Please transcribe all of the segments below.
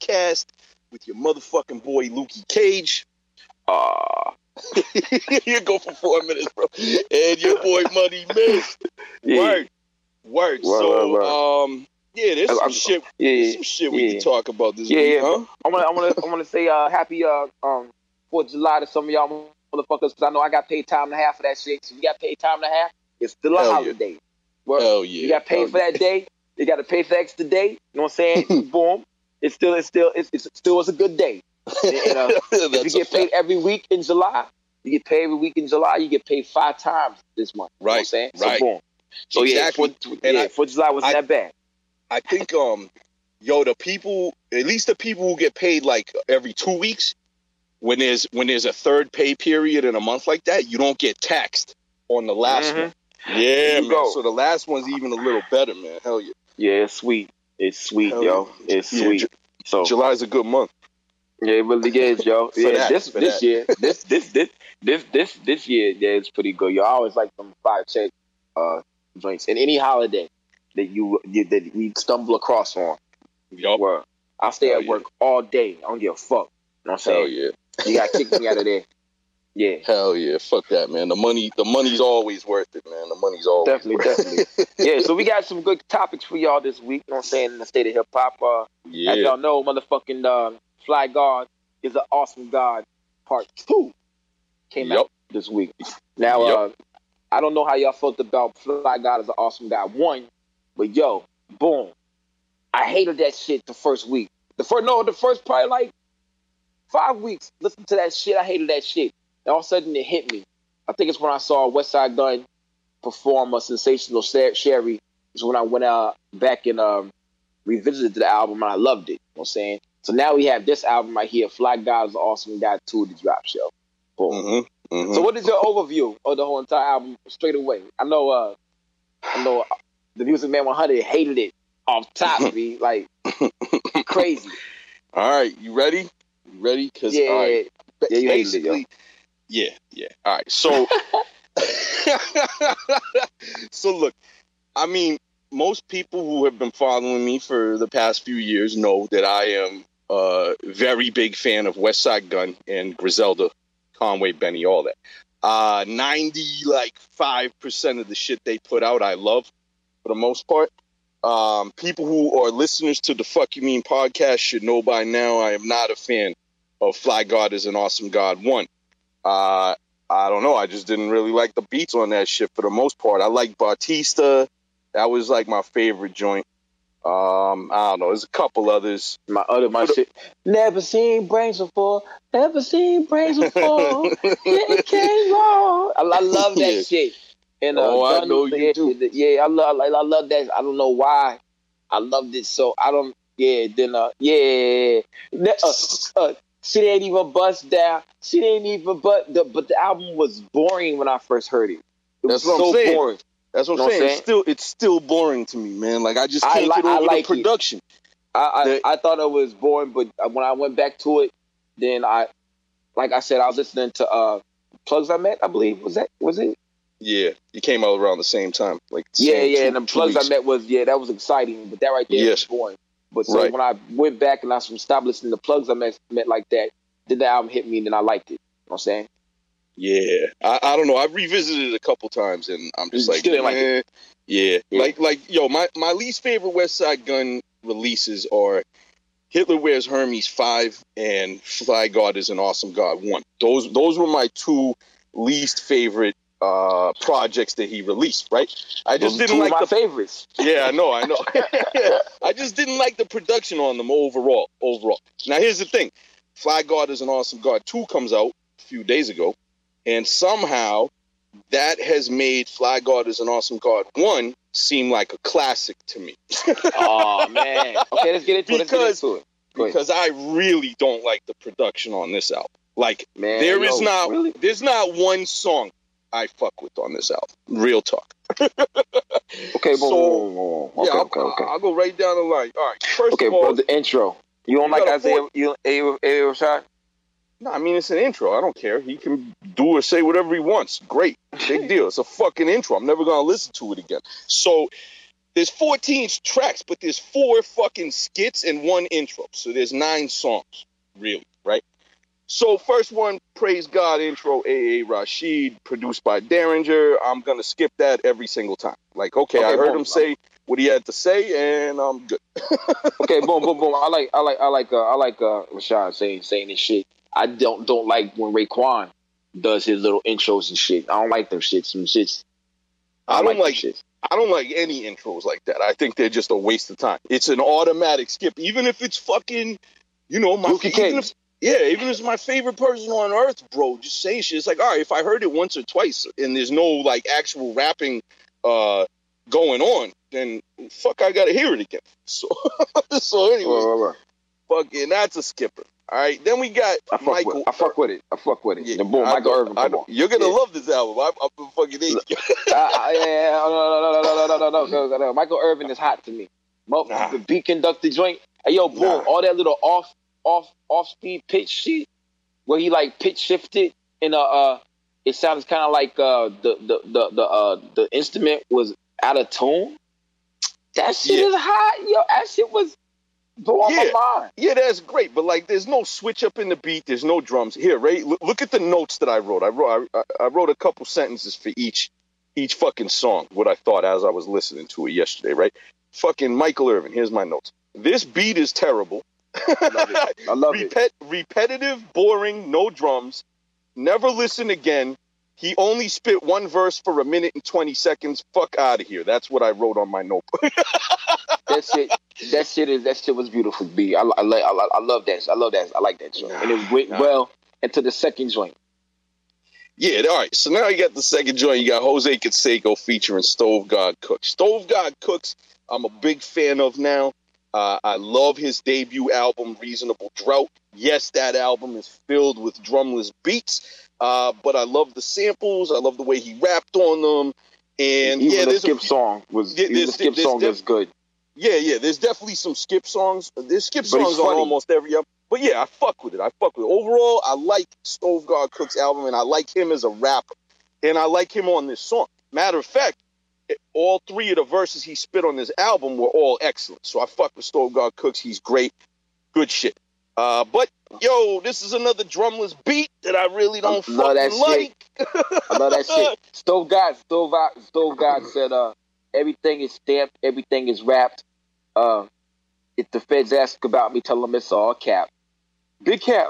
podcast with your motherfucking boy Lukey Cage. Uh, you go for four minutes, bro. And your boy Money Mist. yeah, Work. Word, so, um, yeah, there's some I'm- shit. yeah, yeah. some shit we yeah. can talk about this Yeah, week, yeah. huh? I want to, I want to, I want to say uh, happy uh, um, Fourth of July to some of y'all motherfuckers because I know I got paid time and a half for that shit. So you got paid time and a half. It's still a Hell yeah. holiday. Word. Hell yeah. You got paid Hell for that day. You got to pay for the extra day. You know what I'm saying? Boom. It's still, it's still, it's, it's still was a good day. And, uh, if you get paid fact. every week in July, you get paid every week in July. You get paid five times this month. You know what I'm Right, saying? right. So boom. So Exactly. yeah, Fourth, And yeah, I- Fourth July wasn't I- that bad. I think um yo the people at least the people who get paid like every two weeks when there's when there's a third pay period in a month like that you don't get taxed on the last Mhm. one. Yeah, man. go. So the last one's even a little better, man. Hell yeah. Yeah, sweet. It's sweet, Hell yo. It's Yeah, sweet. Ju- so July's a good month. yeah, it really is, yo. For yeah, that, this this that. year, this this this this this this year, yeah, it's pretty good. Yo, I always like them five check uh joints in any holiday that you, you that we stumble across on. Yup. Where I stay Hell at yeah. work all day. I don't give a fuck. You know what I'm Hell saying? yeah. You got to kick me out of there. Yeah. Hell yeah. Fuck that, man. The money the money's always worth it, man. The money's always Definitely, worth definitely. yeah, so we got some good topics for y'all this week. You know what I'm saying? In the state of hip hop. Uh. Yeah. As y'all know, motherfucking uh, Fly God is an awesome God part two came Yup. out this week. Now, Yup. uh, I don't know how y'all felt about Fly God is an awesome God one, but yo, boom, I hated that shit the first week. The first no, the first probably like five weeks. Listen to that shit. I hated that shit. And all of a sudden it hit me. I think it's when I saw Westside Gunn perform a sensational Sherry. Is when I went out back and um, revisited the album and I loved it. You know what I'm saying? So now we have this album right here, Fly God is an awesome guy two the drop show. Boom. Mm-hmm. Mm-hmm. So what is your overview of the whole entire album straight away? I know uh I know uh, the Music Man 100 hated it off top, be like crazy. all right, you ready? You ready? Cause Yeah, all right. Ba- Yeah, you hated it, basically, yeah, yeah. All right, so, so look, I mean, most people who have been following me for the past few years know that I am a very big fan of Westside Gunn and Griselda, Conway, Benny, all that. Uh, ninety like five percent of the shit they put out, I love for the most part. Um, people who are listeners to the Fuck You Mean podcast should know by now I am not a fan of Fly God is an Awesome God one. Uh, I don't know. I just didn't really like the beats on that shit for the most part. I like Batista. That was like my favorite joint. Um, I don't know. There's a couple others. My other my shit. Never seen brains before. Never seen brains before. it came wrong. I, I love that Yeah. shit. And uh, Oh, I know you yeah, do. Yeah, I love I, I love that. I don't know why. I loved it so. I don't. Yeah. Then uh. Yeah. Ne- Uh, uh, she didn't even bust down. She didn't even. But the but the album was boring when I first heard it. It That's was what I'm so saying. boring. That's what I'm Know I'm saying. It's still it's still boring to me, man. Like I just I can't li- get I over like the it. production. I, The- I I thought it was boring, but when I went back to it, then I, like I said, I was listening to uh plugs I met. I believe was that was it? Yeah, it came out around the same time. Like Yeah, yeah. two- and the plugs I met was yeah, that was exciting, but that right there Yes. was boring. But so Right. when I went back and I stopped listening to plugs I met, met like that, then the album hit me, and then I liked it. You know what I'm saying? Yeah, I, I don't know. I've revisited it a couple times, and I'm just You like, still like eh. yeah. Yeah. like like yo, my my least favorite Westside Gunn releases are Hitler Wears Hermes five and Fly God is an Awesome God one. Those those were my two least favorite uh projects that he released. Right? I just Those didn't like my the favorites. yeah, I know, I know. I just didn't like the production on them overall. Overall. Now here's the thing: Fly God is an awesome God. Two comes out a few days ago, and somehow that has made Fly God is an awesome God one seem like a classic to me oh man. Okay, let's get into it. Because- into it. Because I really don't like the production on this album. Like Man, there is yo, not really. there's not one song I fuck with on this album. Real talk. Okay, boom, So- boom, boom, boom. Okay, yeah, I'll, okay, okay. I'll go right down the line. All right. First Okay, of all, bro, the intro. You don't You like Isaiah? You A A Rashad? No, I mean it's an intro. I don't care. He can do or say whatever he wants. Great, big deal. It's a fucking intro. I'm never gonna listen to it again. So, there's 14 tracks, but there's four fucking skits and one intro. So there's nine songs, really, right? So first one, Praise God intro, AA Rashid, produced by Daringer. I'm gonna skip that every single time. Like, okay, Okay, I heard him say what he had to say, and I'm good. okay, boom, boom, boom. I like, I like, I like, uh, I like uh, Rashad saying saying this shit. I don't don't like when Raekwon does his little intros and shit. I don't like them shits. Some shits. I don't them like shits. I don't like any intros like that. I think they're just a waste of time. It's an automatic skip, even if it's fucking, you know, my even if, yeah, even if it's my favorite person on earth, bro. Just saying shit. It's like, all right, if I heard it once or twice and there's no like actual rapping uh going on, then fuck, I gotta hear it again. So, so anyway, Right, right, right. fucking that's a skipper. All right, then we got I fuck Michael. with, I fuck with it. I fuck with it. Yeah, then boom, I Michael Irvin. Come on. You're gonna Yeah. love this album. I'm, I'm a fucking. Uh, uh, yeah, yeah, no, no, no, no, no, no, no, no, no, no, no. Michael Irvin is hot to me. Mo- Nah. The beat conductor joint. Hey, yo, boom, Nah. all that little off, off, off speed pitch shit where he like pitch shifted and uh, uh it sounds kind of like uh the the the the uh the instrument was out of tune. That shit Yeah. is hot, yo. That shit was blowing Yeah. my mind. Yeah, that's great, but like, there's no switch up in the beat. There's no drums here. right? look, look at the notes that I wrote. I wrote, I, I wrote a couple sentences for each, each fucking song. What I thought as I was listening to it yesterday. Right? Fucking Michael Irvin. Here's my notes. This beat is terrible. love it. I love it. Repetitive, boring, no drums. Never listen again. He only spit one verse for a minute and 20 seconds. Fuck out of here. That's what I wrote on my notebook. that shit, that shit is that shit was beautiful. B. I, I, like- I, love that. I love that. I like that joint, and it went Nah. well into the second joint. Yeah, all right. So now you got the second joint. You got Jose Canseco featuring Stove God Cooks. Stove God Cooks, I'm a big fan of now. Uh, I love his debut album, Reasonable Drought. Yes, that album is filled with drumless beats, uh, but I love the samples. I love the way he rapped on them. And Even yeah, the there's a skip song was Yeah, even the skip there's song def- was good. yeah, yeah. There's definitely some skip songs. There's skip But songs on almost every album. But yeah, I fuck with it. I fuck with it. Overall, I like Stove God Cook's album, and I like him as a rapper, and I like him on this song. Matter of fact, all three of the verses he spit on this album were all excellent. So I fuck with Stove God Cooks. He's great. Good shit. Uh, but yo, this is another drumless beat that I really don't I that fucking shit. like. I love that shit. Stove God, Stove God, Stove God said, uh, everything is stamped, everything is wrapped. Uh, if the feds ask about me, tell them it's all cap. Big cap.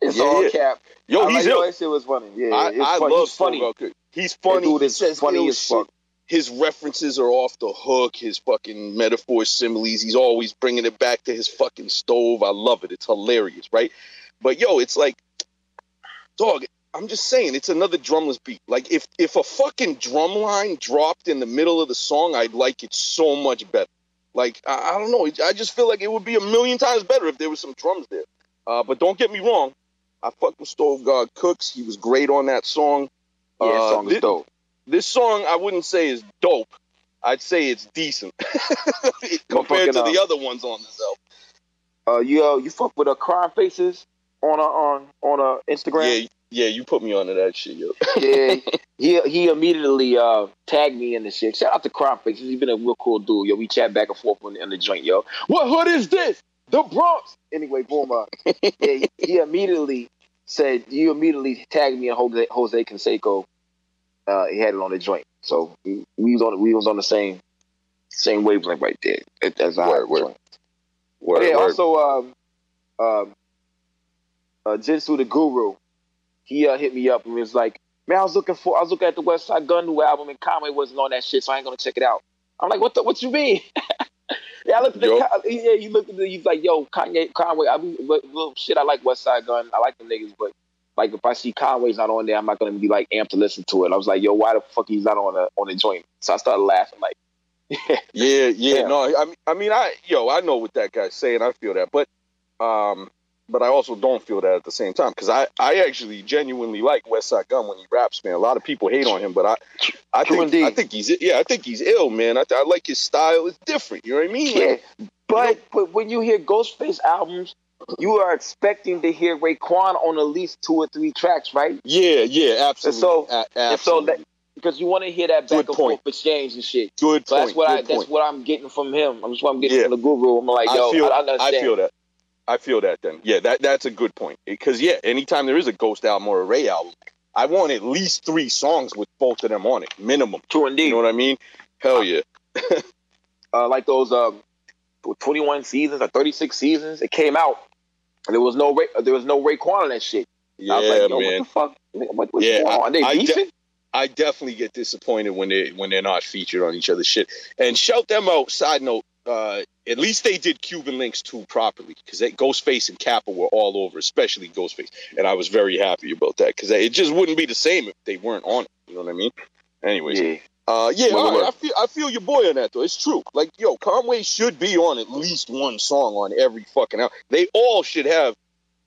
It's Yeah, all yeah. cap. Yo, I he's like, yo, that shit was funny. Yeah, I, it's I funny. love He's funny. Stove God Cook. He's That funny. dude he is says funny as fuck. His references are off the hook. His fucking metaphors, similes. He's always bringing it back to his fucking stove. I love it. It's hilarious, right? But yo, it's like, dog. I'm just saying, it's another drumless beat. Like if if a fucking drum line dropped in the middle of the song, I'd like it so much better. Like I, I don't know. I just feel like it would be a million times better if there was some drums there. Uh, but don't get me wrong. I fuck with Stove God Cooks. He was great on that song. Yeah, that Uh, song is thi- dope. This song I wouldn't say is dope. I'd say it's decent compared to the other ones on this album. Uh, you uh, you fuck with uh, crime faces on uh, on on uh, Instagram. Yeah, yeah, you put me onto that shit, yo. Yeah, he he immediately uh tagged me in the shit. Shout out to Crime Faces. He's been a real cool dude. Yo, we chat back and forth on the, on the joint. Yo, what hood is this? The Bronx. Anyway, boom. Uh, yeah, he, he immediately said you immediately tagged me and Jose, Jose Canseco. Uh, he had it on the joint, so we, was on we was on the same same wavelength right there. That's a Word, word. Word, yeah, word. also um, um, uh, Jinsu the Guru, he uh, hit me up and was like, "Man, I was looking for, I was looking at the Westside Gunn new album, and Conway wasn't on that shit, so I ain't gonna check it out." I'm like, "What the? What you mean?" yeah, I looked at the. Yeah, you looked at the, he's like, "Yo, Kanye, Conway, I well, shit, I like Westside Gunn, I like the niggas, but." Like if I see Conway's not on there, I'm not gonna be like amped to listen to it. I was like, "Yo, why the fuck he's not on a on the joint?" So I started laughing, like, Yeah, yeah, Yeah. no, I mean, I mean, I, yo, I know what that guy's saying. I feel that, but, um, but I also don't feel that at the same time because I, I actually genuinely like Westside Gunn when he raps, man. A lot of people hate on him, but I, I True think, indeed. I think he's, yeah, I think he's ill, man. I, I like his style. It's different. You know what I mean? Like, Yeah, but but when you hear Ghostface albums, you are expecting to hear Raekwon on at least two or three tracks, right? yeah, yeah, absolutely. so- A- And so that because you want to hear that back Good and point. forth exchange and shit. Good So point. that's what I good that's point. what I'm getting from him. I'm just what I'm getting Yeah. from the guru. I'm like, yo, I feel, I, understand. I feel that. I feel that then. Yeah, that that's a good point. Because yeah, anytime there is a Ghost album or a Ray album, I want at least three songs with both of them on it, minimum. True indeed. You know what I mean? Hell yeah. uh, like those um, 21 seasons or 36 seasons. It came out, there was no Ray, there was no Raekwon on that shit. Yeah, I was like, yo, man. what the fuck? What, what's Yeah, going on? Are they I- I de- I definitely get disappointed when they when they're not featured on each other's shit. And shout them out. Side note, uh, at least they did Cuban Linx 2 properly because Ghostface and Kappa were all over, especially Ghostface, and I was very happy about that because it just wouldn't be the same if they weren't on it. You know what I mean? Anyways, yeah. Uh, yeah, Well, all right. I feel I feel your boy on that though. It's true. Like, yo, Conway should be on at least one song on every fucking album. They all should have.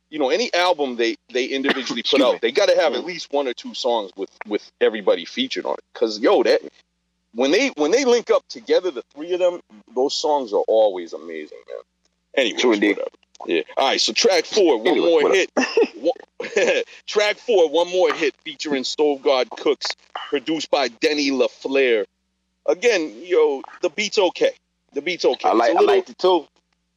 You know, any album they they individually put out, they got to have at least one or two songs with with everybody featured on it. Cause yo, that when they when they link up together, the three of them, those songs are always amazing, man. Anyway, Yeah. All right. So track four, one Anyway, more hit. One- track four, one more hit featuring Stove God Cooks, produced by Denny LaFlare. Again, yo, the beat's okay. The beat's okay. I like a I little, liked it too.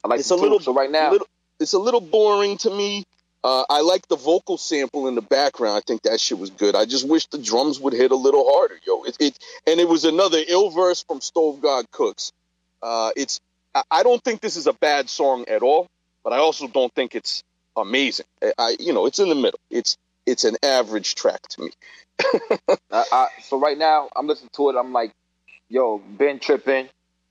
I like it's it a too. little- So right now, little- it's a little boring to me. Uh, I like the vocal sample in the background. I think that shit was good. I just wish the drums would hit a little harder, yo. It, it and it was another ill verse from Stove God Cooks. Uh, it's I don't think this is a bad song at all, but I also don't think it's amazing. I, you know it's in the middle. It's it's an average track to me. I, I, so right now I'm listening to it. I'm like, yo, been tripping.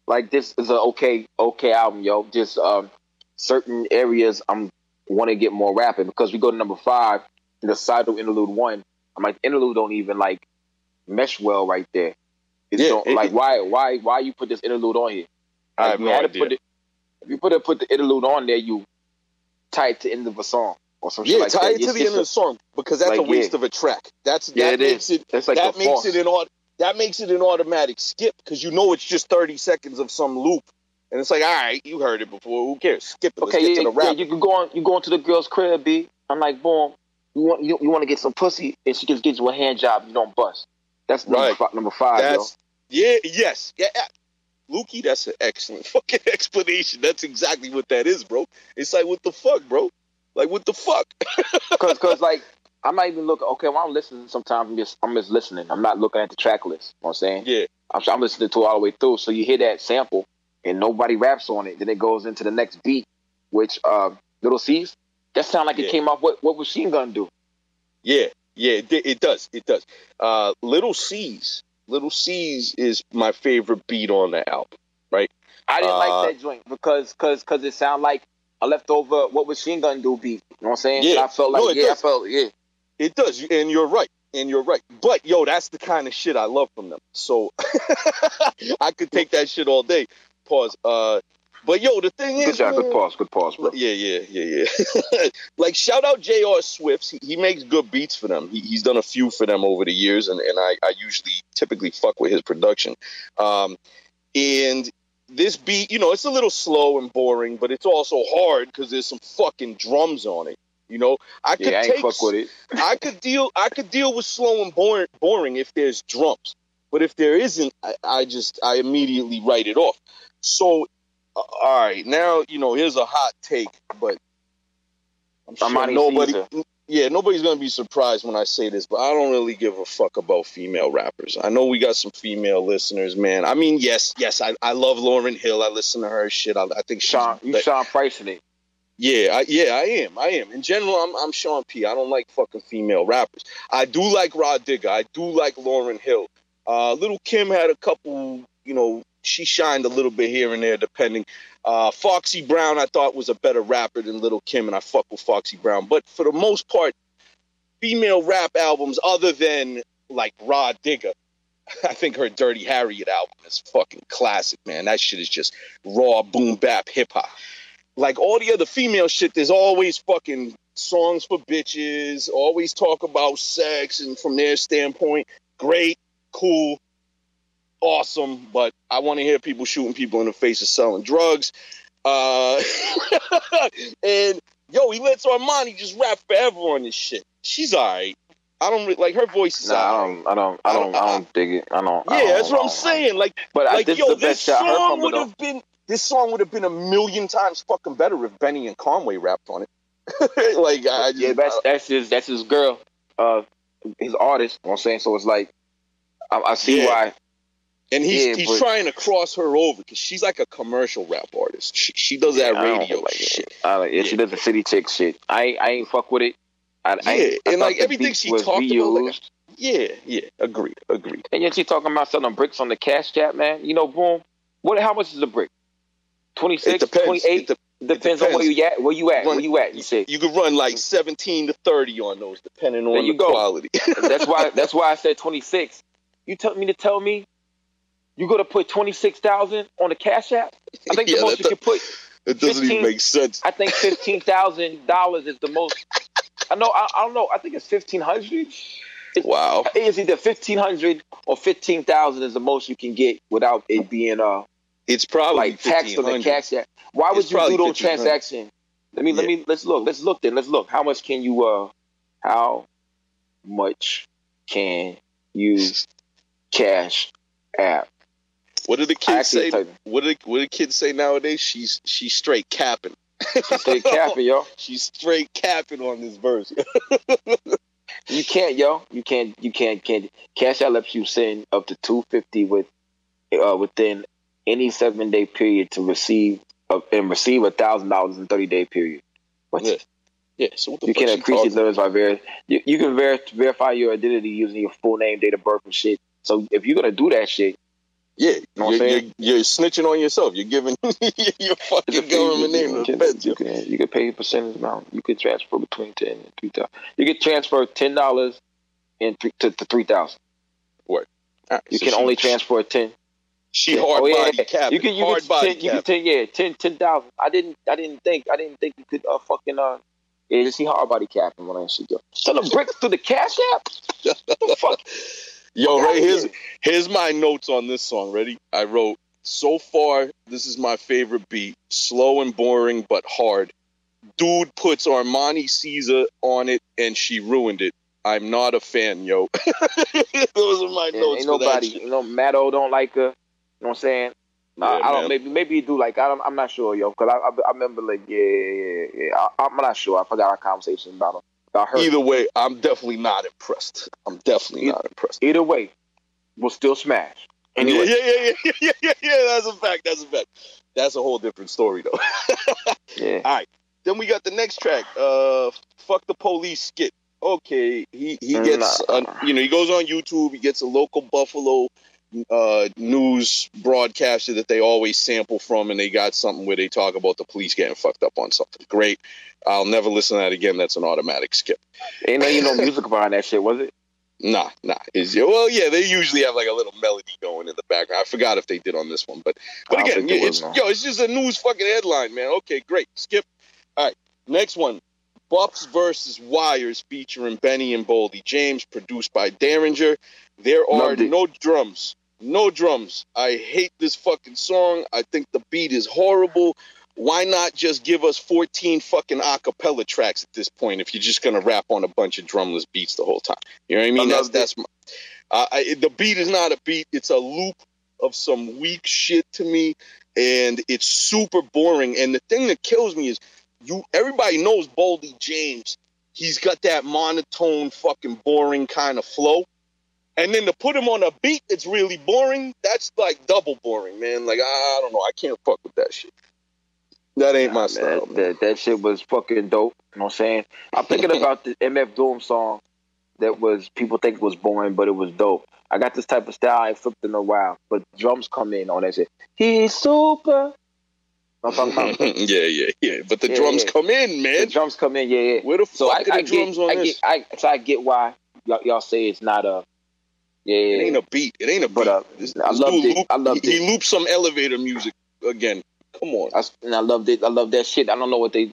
Like this is a okay, okay album, yo. Just um, certain areas I'm want to get more rapid because we go to number five, the Sidle interlude one. I'm like, interlude don't even like mesh well right there. It's Yeah, it- like why, why, why you put this interlude on here? I have no idea. It, if you put it, put the interlude on there, you tie it to the end of a song or some shit like tie that. it to It's- the end of the song because that's like, a waste yeah. of a track. That's Yeah, that it makes is. it a- It's like that a makes it an that makes it an automatic skip because you know it's just 30 seconds of some loop and it's like all right you heard it before who cares skip it Okay, yeah, to the yeah, you can go on. You go into the girl's crib, b. I'm like, boom. You want you, you want to get some pussy, and she just gives you a hand job. You don't bust. That's number, Right. fi- number five, yo. yeah yes yeah, yeah. Lukey that's an excellent fucking explanation that's exactly what that is bro it's like what the fuck bro like what the fuck Because cause like I'm not even looking. Okay, well I'm listening. Sometimes I'm just I'm just listening. I'm not looking at the track list. You know what I'm saying? yeah I'm, I'm listening to it all the way through. So you hear that sample, and nobody raps on it. Then it goes into the next beat, which uh, Little C's. That sound like Yeah. it came off. What what Machine Gun do? yeah yeah it, it does it does uh little c's little c's is my favorite beat on the album right? I didn't Uh, like that joint because cause, cause it sound like a leftover what was Machine Gun do beat. You know what I'm saying? Yeah. I felt like No, yeah, I felt yeah. It does, and you're right, and you're right. But yo, that's the kind of shit I love from them. So I could take that shit all day. Pause. Uh, but yo, the thing Good is, job, good man- pause, good pause, bro. Yeah, yeah, yeah, yeah. like shout out J.R. Swiftz. He, he makes good beats for them. He, he's done a few for them over the years, and, and I, I usually typically fuck with his production. Um, and this beat, you know, it's a little slow and boring, but it's also hard because there's some fucking drums on it. You know, I could Yeah, I take fuck with it. I could deal I could deal with slow and boring, boring if there's drums, but if there isn't, I, I just I immediately write it off. So, all right, now you know here's a hot take, but I'm sure Armani nobody, yeah, nobody's gonna be surprised when I say this, but I don't really give a fuck about female rappers. I know we got some female listeners, man. I mean, yes, yes, I, I love Lauryn Hill. I listen to her shit. I, I think Sean, you Sean Pricing it. yeah, I, yeah, I am. I am. In general, I'm, I'm Sean P. I don't like fucking female rappers. I do like Rah Digga. I do like Lauryn Hill. Uh, Lil' Kim had a couple, you know, she shined a little bit here and there, depending. Uh, Foxy Brown, I thought was a better rapper than Lil' Kim, and I fuck with Foxy Brown. But for the most part, female rap albums, other than like Rah Digga, I think her Dirty Harriet album is fucking classic, man. That shit is just raw boom bap hip hop like all the other female shit, there's always fucking songs for bitches, always talk about sex, and from their standpoint, great, cool, awesome. But I want to hear people shooting people in the face of selling drugs. Uh, and yo, he lets Armani just rap forever on this shit. She's all right. I don't re- like her voice is. Nah, I alright. don't, I don't, I don't, I don't dig it. I don't. I Yeah, don't, that's what I I'm saying. Like, But I, like this yo, the this best shit I heard song would have been this song would have been a million times fucking better if Benny and Conway rapped on it. like, I Yeah, that's that's his that's his girl, uh, his artist. You know what I'm saying so. It's like I, I see Yeah. why. And he's yeah, he's but- trying to cross her over because she's like a commercial rap artist. She, she does that I don't radio like shit. It. I like, yeah, she does the city chick shit. I ain't- I ain't fuck with it. I, I Yeah, ain't- I and, like, everything she talked about, like. Yeah, yeah, agreed, agreed. and yet she talking about selling bricks on the cash app, man. You know, boom. What? How much is a brick? 26, It depends. 28? It depends, on where you at. Where you at? Run- Where you at? You said. You could run like 17 to 30 on those, depending on you the go. quality. that's why. That's why I said 26. You told me to tell me you going to put 26,000 on the cash app. I think Yeah, the most you can put. it doesn't 15 even make sense. I think fifteen thousand dollars is the most. I know. I, I don't know. I think it's fifteen hundred. Wow. It's either fifteen hundred or fifteen thousand is the most you can get without it being uh It's probably like taxed on the cash app. Why would It's you do those 1500. transactions? Let me let me let's look. Let's look then. Let's look. How much can you uh how much can you cash app? What do the kids say? What did what did kids say nowadays? She's she's straight capping. Straight capping, yo. She's straight capping on this verse. You can't, yo. You can't. You can't. Can't. Cash out lets you send up to two fifty with, uh, within any seven day period to receive uh, and receive a thousand dollars in thirty day period. What? Yeah. yeah. So what the You can increase these limits by ver- you, you can ver- verify your identity using your full name, date of birth, and shit. So if you're gonna do that shit, Yeah, Know what I'm you're, saying? you're, you're snitching on yourself. You're giving your fucking a government you, name you, to the can, you can you can pay a percentage amount. You can transfer between ten and three thousand. You can transfer ten dollars and three, to, to three thousand. All right, You so can she- only transfer ten. She Yeah. hard Oh, yeah, body capping. You can you hard can body ten, you can ten yeah ten ten thousand. I didn't I didn't think I didn't think you could uh fucking uh yeah see hard body capping when I should go. Selling bricks through the cash app. What the fuck? Yo, right here's here's my notes on this song. Ready? I wrote so far. This is my favorite beat. Slow and boring, but hard. Dude puts Armani Caesar on it, and she ruined it. I'm not a fan, yo. Those are my notes ain't for that nobody you know Matto don't like her. You know what I'm saying? Nah, Yeah, I don't. man. Maybe maybe you do like I don't, I'm not sure, yo. Cause I, I I remember like yeah yeah yeah. yeah. I, I'm not sure. I forgot our conversation about him. Either way, I'm definitely not impressed. I'm definitely Either- not impressed. Either way, we'll still smash. Anyway, Yeah, yeah, yeah, yeah, yeah, yeah. That's a fact. That's a fact. That's a whole different story, though. yeah. All right. Then we got the next track, uh, "Fuck the Police" skit. Okay, he he gets, Nah. uh, you know, he goes on YouTube. He gets a local Buffalo uh, news broadcaster that they always sample from, and they got something where they talk about the police getting fucked up on something. Great. I'll never listen to that again. That's an automatic skip. Ain't no you know music behind that shit, was it? Nah, nah. Is well, yeah. They usually have like a little melody going in the background. I forgot if they did on this one, but but again, it's was, yo, it's just a news fucking headline, man. Okay, great. Skip. All right, next one. Buffs versus Wires featuring Benny and Boldy James, produced by Daringer. There are no drums. No drums. I hate this fucking song. I think the beat is horrible. Why not just give us 14 fucking acapella tracks at this point if you're just gonna rap on a bunch of drumless beats the whole time? You know what I mean? I that's it. that's my, uh, I, the beat is not a beat. It's a loop of some weak shit to me, and it's super boring. And the thing that kills me is you. Everybody knows Boldy James. He's got that monotone, fucking boring kind of flow. And then to put him on a beat that's really boring, that's like double boring, man. Like I, don't know, I can't fuck with that shit. That ain't my Nah, style. man, that, that shit was fucking dope. You know what I'm saying? I'm thinking about the MF Doom song that was people think was boring, but it was dope. I got this type of style I flipped in a while, but drums come in on that shit. He's super. I'm talking about yeah, yeah, yeah. But the Yeah, drums yeah. come in, the man. drums come in, yeah, yeah. Where the So fuck I, are the I drums get, on I this? get, I, so I get why y'all, y'all say it's not a, yeah, It yeah, ain't a beat. It ain't a beat. But, uh, This- I this loved it. loop- I loved he, it. He looped some elevator music again. Come on. I, and I loved it. I love that shit. I don't know what they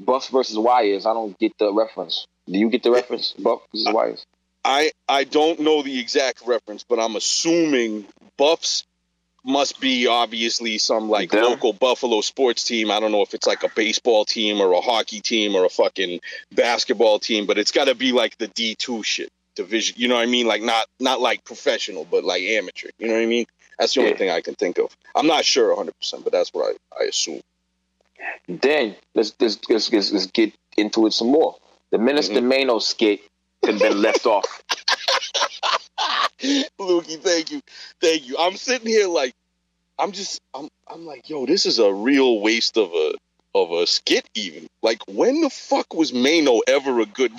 Buffs versus Wires. I don't get the reference. Do you get the reference? Buff versus Wires. I I don't know the exact reference, but I'm assuming Buffs must be obviously some like Them? local Buffalo sports team. I don't know if it's like a baseball team or a hockey team or a fucking basketball team, but it's got to be like the D2 shit. Division. You know what I mean? Like not not like professional, but like amateur. You know what I mean? That's the only Yeah. thing I can think of. I'm not sure 100, percent but that's what I, I assume. Then let's let's, let's let's let's get into it some more. The Minister Mm-hmm. Mano skit could have been left off. Lukey, thank you, thank you. I'm sitting here like, I'm just, I'm, I'm like, yo, this is a real waste of a, of a skit. Even like, when the fuck was Mano ever a good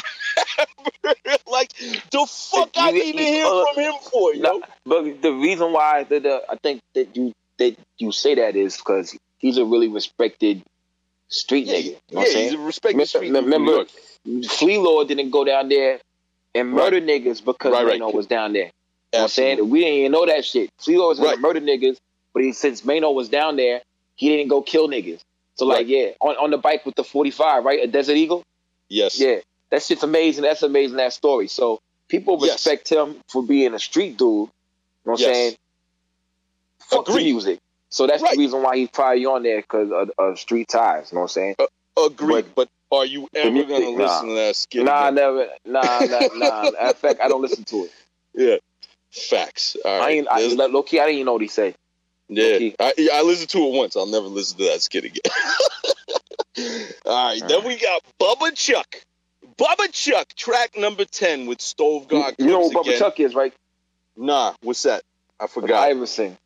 rapper? like, the fuck I You- need to hear uh, from him for, yo. No, but the reason why that uh, I think that you that you say that is because he's a really respected street yeah, nigga. You know yeah, he's a respected Remember- street dude from New remember- Flee Lord didn't go down there and murder niggas because Right, right. Mano was down there. You know I'm saying? We didn't even know that shit. Flee Lord was gonna Right. murder niggas, but he, since Mano was down there, he didn't go kill niggas. So like, Right. yeah, on, on the bike with the 45, right? A Desert Eagle? Yes. Yeah. That shit's amazing. That's amazing, that story. So people Yes. respect him for being a street dude. You know what I'm Yes. saying? Fuck the Agreed. music. So that's Right. the reason why he's probably on there because of, of street ties. You know what I'm saying? Uh, Agreed. But, are you ever music- gonna nah. listen to that skit? Nah, again? never. Nah, nah, nah. In fact, I don't listen to it. Yeah. Facts. All I right. ain't. I, low key, I didn't even know what he said. Yeah, I, I listened to it once. I'll never listen to that skit again. All right, then we got Bubba Chuck. Bubba Chuck, track number ten with Stove You, God. you know what Bubba again. Chuck is, right? Nah, what's that? I forgot. Iverson.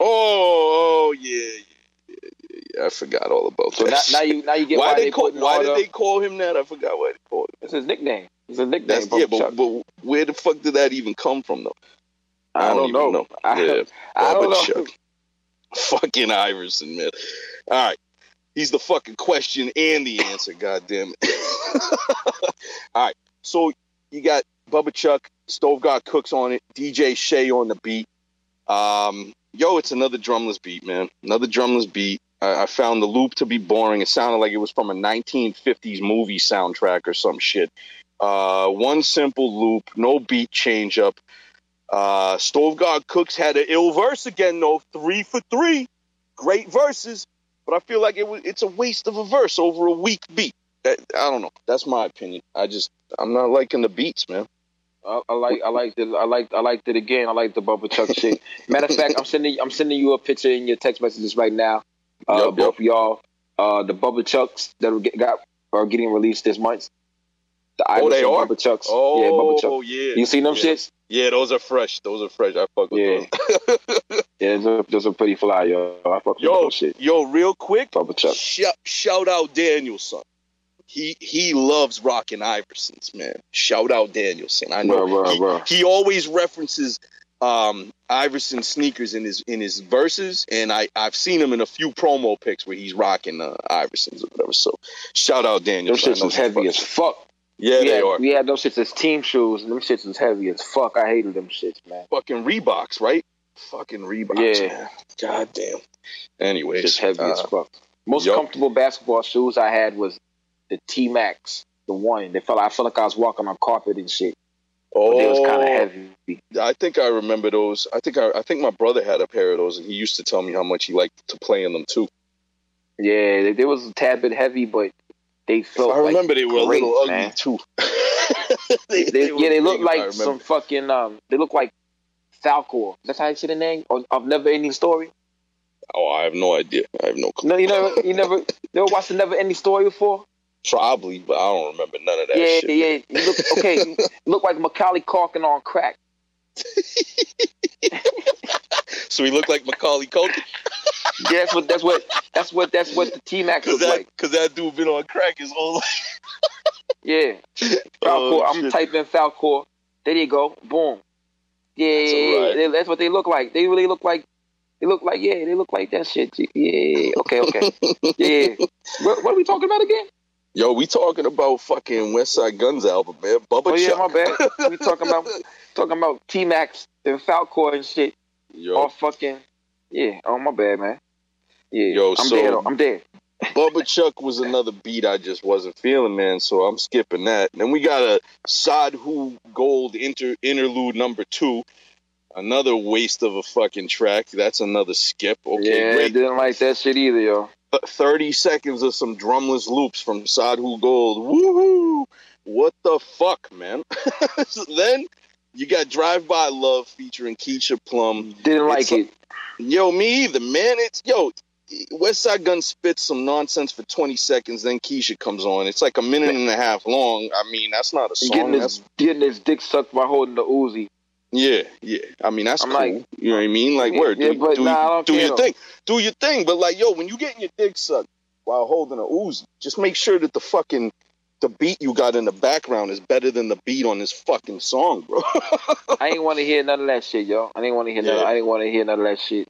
oh, oh yeah, yeah, yeah, yeah, I forgot all about So that. now, now you now you get why, why, they they call, why did the- they call him that? I forgot why they called him. It's his nickname. It's a nickname. That's, yeah, but, but where the fuck did that even come from, though? I don't even know. I, Yeah, I don't Bubba know. Chuck. Fucking Iverson, man. All right. He's the fucking question and the answer, goddamn it. All right. So you got Bubba Chuck, Stove God Cooks on it, DJ Shay on the beat. Um, yo, it's another drumless beat, man. Another drumless beat. I, I found the loop to be boring. It sounded like it was from a 1950s movie soundtrack or some shit. Uh, one simple loop, no beat change up. Uh, Stove God Cooks had an ill verse again, though. Three for three. Great verses. But I feel like it was it's a waste of a verse over a weak beat. I, I don't know. That's my opinion. I just I'm not liking the beats, man. I, I like I liked it I liked I liked it again. I like the Bubba Chuck shit. Matter of fact, I'm sending I'm sending you a picture in your text messages right now. Uh, yup. both of y'all, uh, the Bubba Chucks that are get, got are getting released this month. The Oh, they are? Bubba Chucks. Oh, yeah, Bubba Chuck. yeah. You seen them yeah. shits? Yeah, those are fresh. Those are fresh. I fuck with Yeah. those. Yeah, those are, those are pretty fly, yo. I fuck Yo, those shit. yo, real quick, Chuck. shout, shout out Daniel Son. He he loves rocking Iversons, man. Shout out Daniel Son. I know Bro, bro, he, bro. he always references um, Iverson sneakers in his in his verses, and I I've seen him in a few promo pics where he's rocking uh, Iversons or whatever. So shout out Those Daniel Son. I shits is heavy as fuck. Yeah, we, they had, are we had those shits as team shoes, and them shits was heavy as fuck. I hated them shits, man. fucking Reeboks, right? Fucking Reeboks. Yeah. man. God damn. Anyways, Just heavy as uh, fuck. Most yup. comfortable basketball shoes I had was the T Max, the one. They felt I felt like I was walking on carpet and shit. But they was kind oh, of heavy. I think I remember those. I think I, I think my brother had a pair of those, and he used to tell me how much he liked to play in them too. Yeah, they, they was a tad bit heavy, but they felt. I remember like they were a great, little ugly man. too. They, they were yeah, they big, look like some fucking. Um, they look like Falkor. That's how you say the name of, of Never Ending Story. Oh, I have no idea. I have no clue. No, you never, you never, never watched the Never Ending Story before. Probably, but I don't remember none of that yeah, shit. yeah. You look okay. you look like Macaulay Culkin on crack. So he looked like Macaulay Culkin Yeah, that's what that's what that's what that's what the T Max because look that like. because that dude been on crack his whole life. Yeah, Falkor. Oh, I'm shit. typing Falkor. There you go. Boom. Yeah, That's. They- that's what they look like. They really look like. They look like yeah. They look like that shit. Yeah. Okay. Okay. yeah. What, what are we talking about again? Yo, we talking about fucking Westside Gunn's album, man. Bubba Oh yeah, Chuck. my bad. We talking about talking about T Max and Falkor and shit. Yo, All fucking yeah. Oh my bad, man. Yeah. Yo, I'm so- dead. I'm dead. Bubba Chuck was another beat I just wasn't feeling, man. So I'm skipping that. Then we got a Sadhu Gold inter- interlude number two. Another waste of a fucking track. That's another skip. Okay, yeah, great. didn't like that shit either, yo. 30 seconds of some drumless loops from Sadhu Gold. Woohoo! what the fuck, man? so then you got Drive By Love featuring Keisha Plum. Didn't like it. Yo, me either, man. It's yo, Westside Gunn spits some nonsense for 20 seconds, then Keisha comes on. It's like a minute and a half long. I mean, that's not a song. Getting That's his, getting his dick sucked by holding the Uzi. yeah, yeah. I mean, that's I'm cool. like- you know what I mean? Like, Yeah, do, yeah, but do, nah, do your though. thing, do your thing. But like, yo, when you getting your dick sucked while holding a Uzi, just make sure that the fucking the beat you got in the background is better than the beat on this fucking song, bro. I ain't want to hear none of that shit, yo. I didn't want to hear none. I didn't want to hear none of that shit.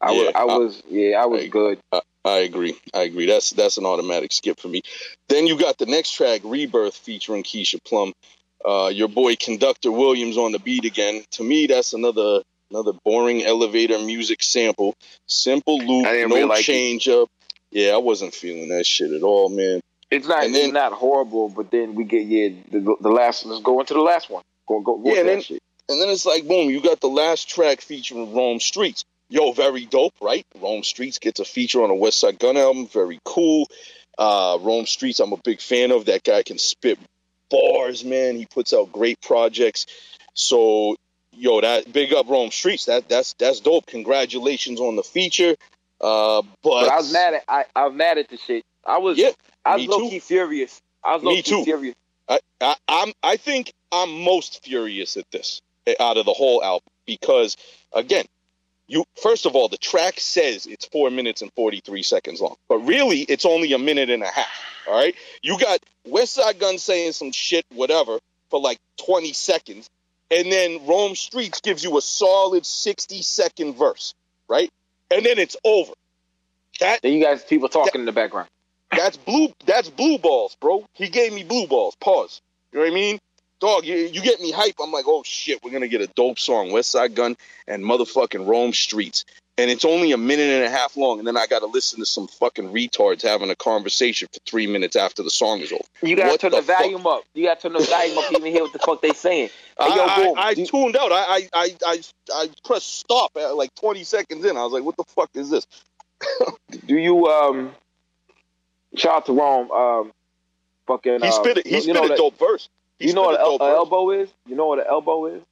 I Yeah, was, I I- was, yeah, I was I- good. I agree. I agree. That's that's an automatic skip for me. Then you got the next track, Rebirth, featuring Keisha Plum. Uh, your boy Conductor Williams on the beat again. To me, that's another another boring elevator music sample. Simple loop, I no really like it. change up. Yeah, I wasn't feeling that shit at all, man. It's not, And then- it's not horrible, but then we get yeah, the, the last. Let's go into the last one. Go, go, go Yeah, and that then- shit. And then it's like, boom, you got the last track featuring Rome Streets. Yo, very dope, right? Rome Streets gets a feature on a Westside Gunn album. Very cool. Uh, Rome Streets, I'm a big fan of. That guy can spit bars, man. He puts out great projects. So, yo, that big up Rome Streets. That that's that's dope. Congratulations on the feature. Uh, but, But I was mad at I, I was mad at the shit. I was Yeah, I was low too. key furious. I was Me key too. furious. I, I, I'm I think I'm most furious at this eh, out of the whole album because again, you first of all the track says it's four minutes and forty three seconds long, but really it's only a minute and a half. All right, you got Westside Gunn saying some shit, whatever, for like twenty seconds, and then Rome Streets gives you a solid sixty second verse, right, and then it's over. That Then you guys people talking in the background. that's blue. That's blue balls, bro. He gave me blue balls. Pause. You know what I mean? Dog, you, you get me hype. I'm like, oh shit, we're gonna get a dope song, Westside Gunn and motherfucking Rome Streets, and it's only a minute and a half long, and then I gotta listen to some fucking retards having a conversation for three minutes after the song is over. You gotta What turn the the, volume up. You gotta turn the volume up to even hear what the fuck they saying. Hey, yo, I. I, I tuned out. I, I, I, I, I pressed stop at like 20 seconds in. I was like, what the fuck is this? Do you um shout out to Rome? Um, fucking. He uh, spit it. He you spit know a dope verse. He You know what an el- elbow is? You know what an elbow is?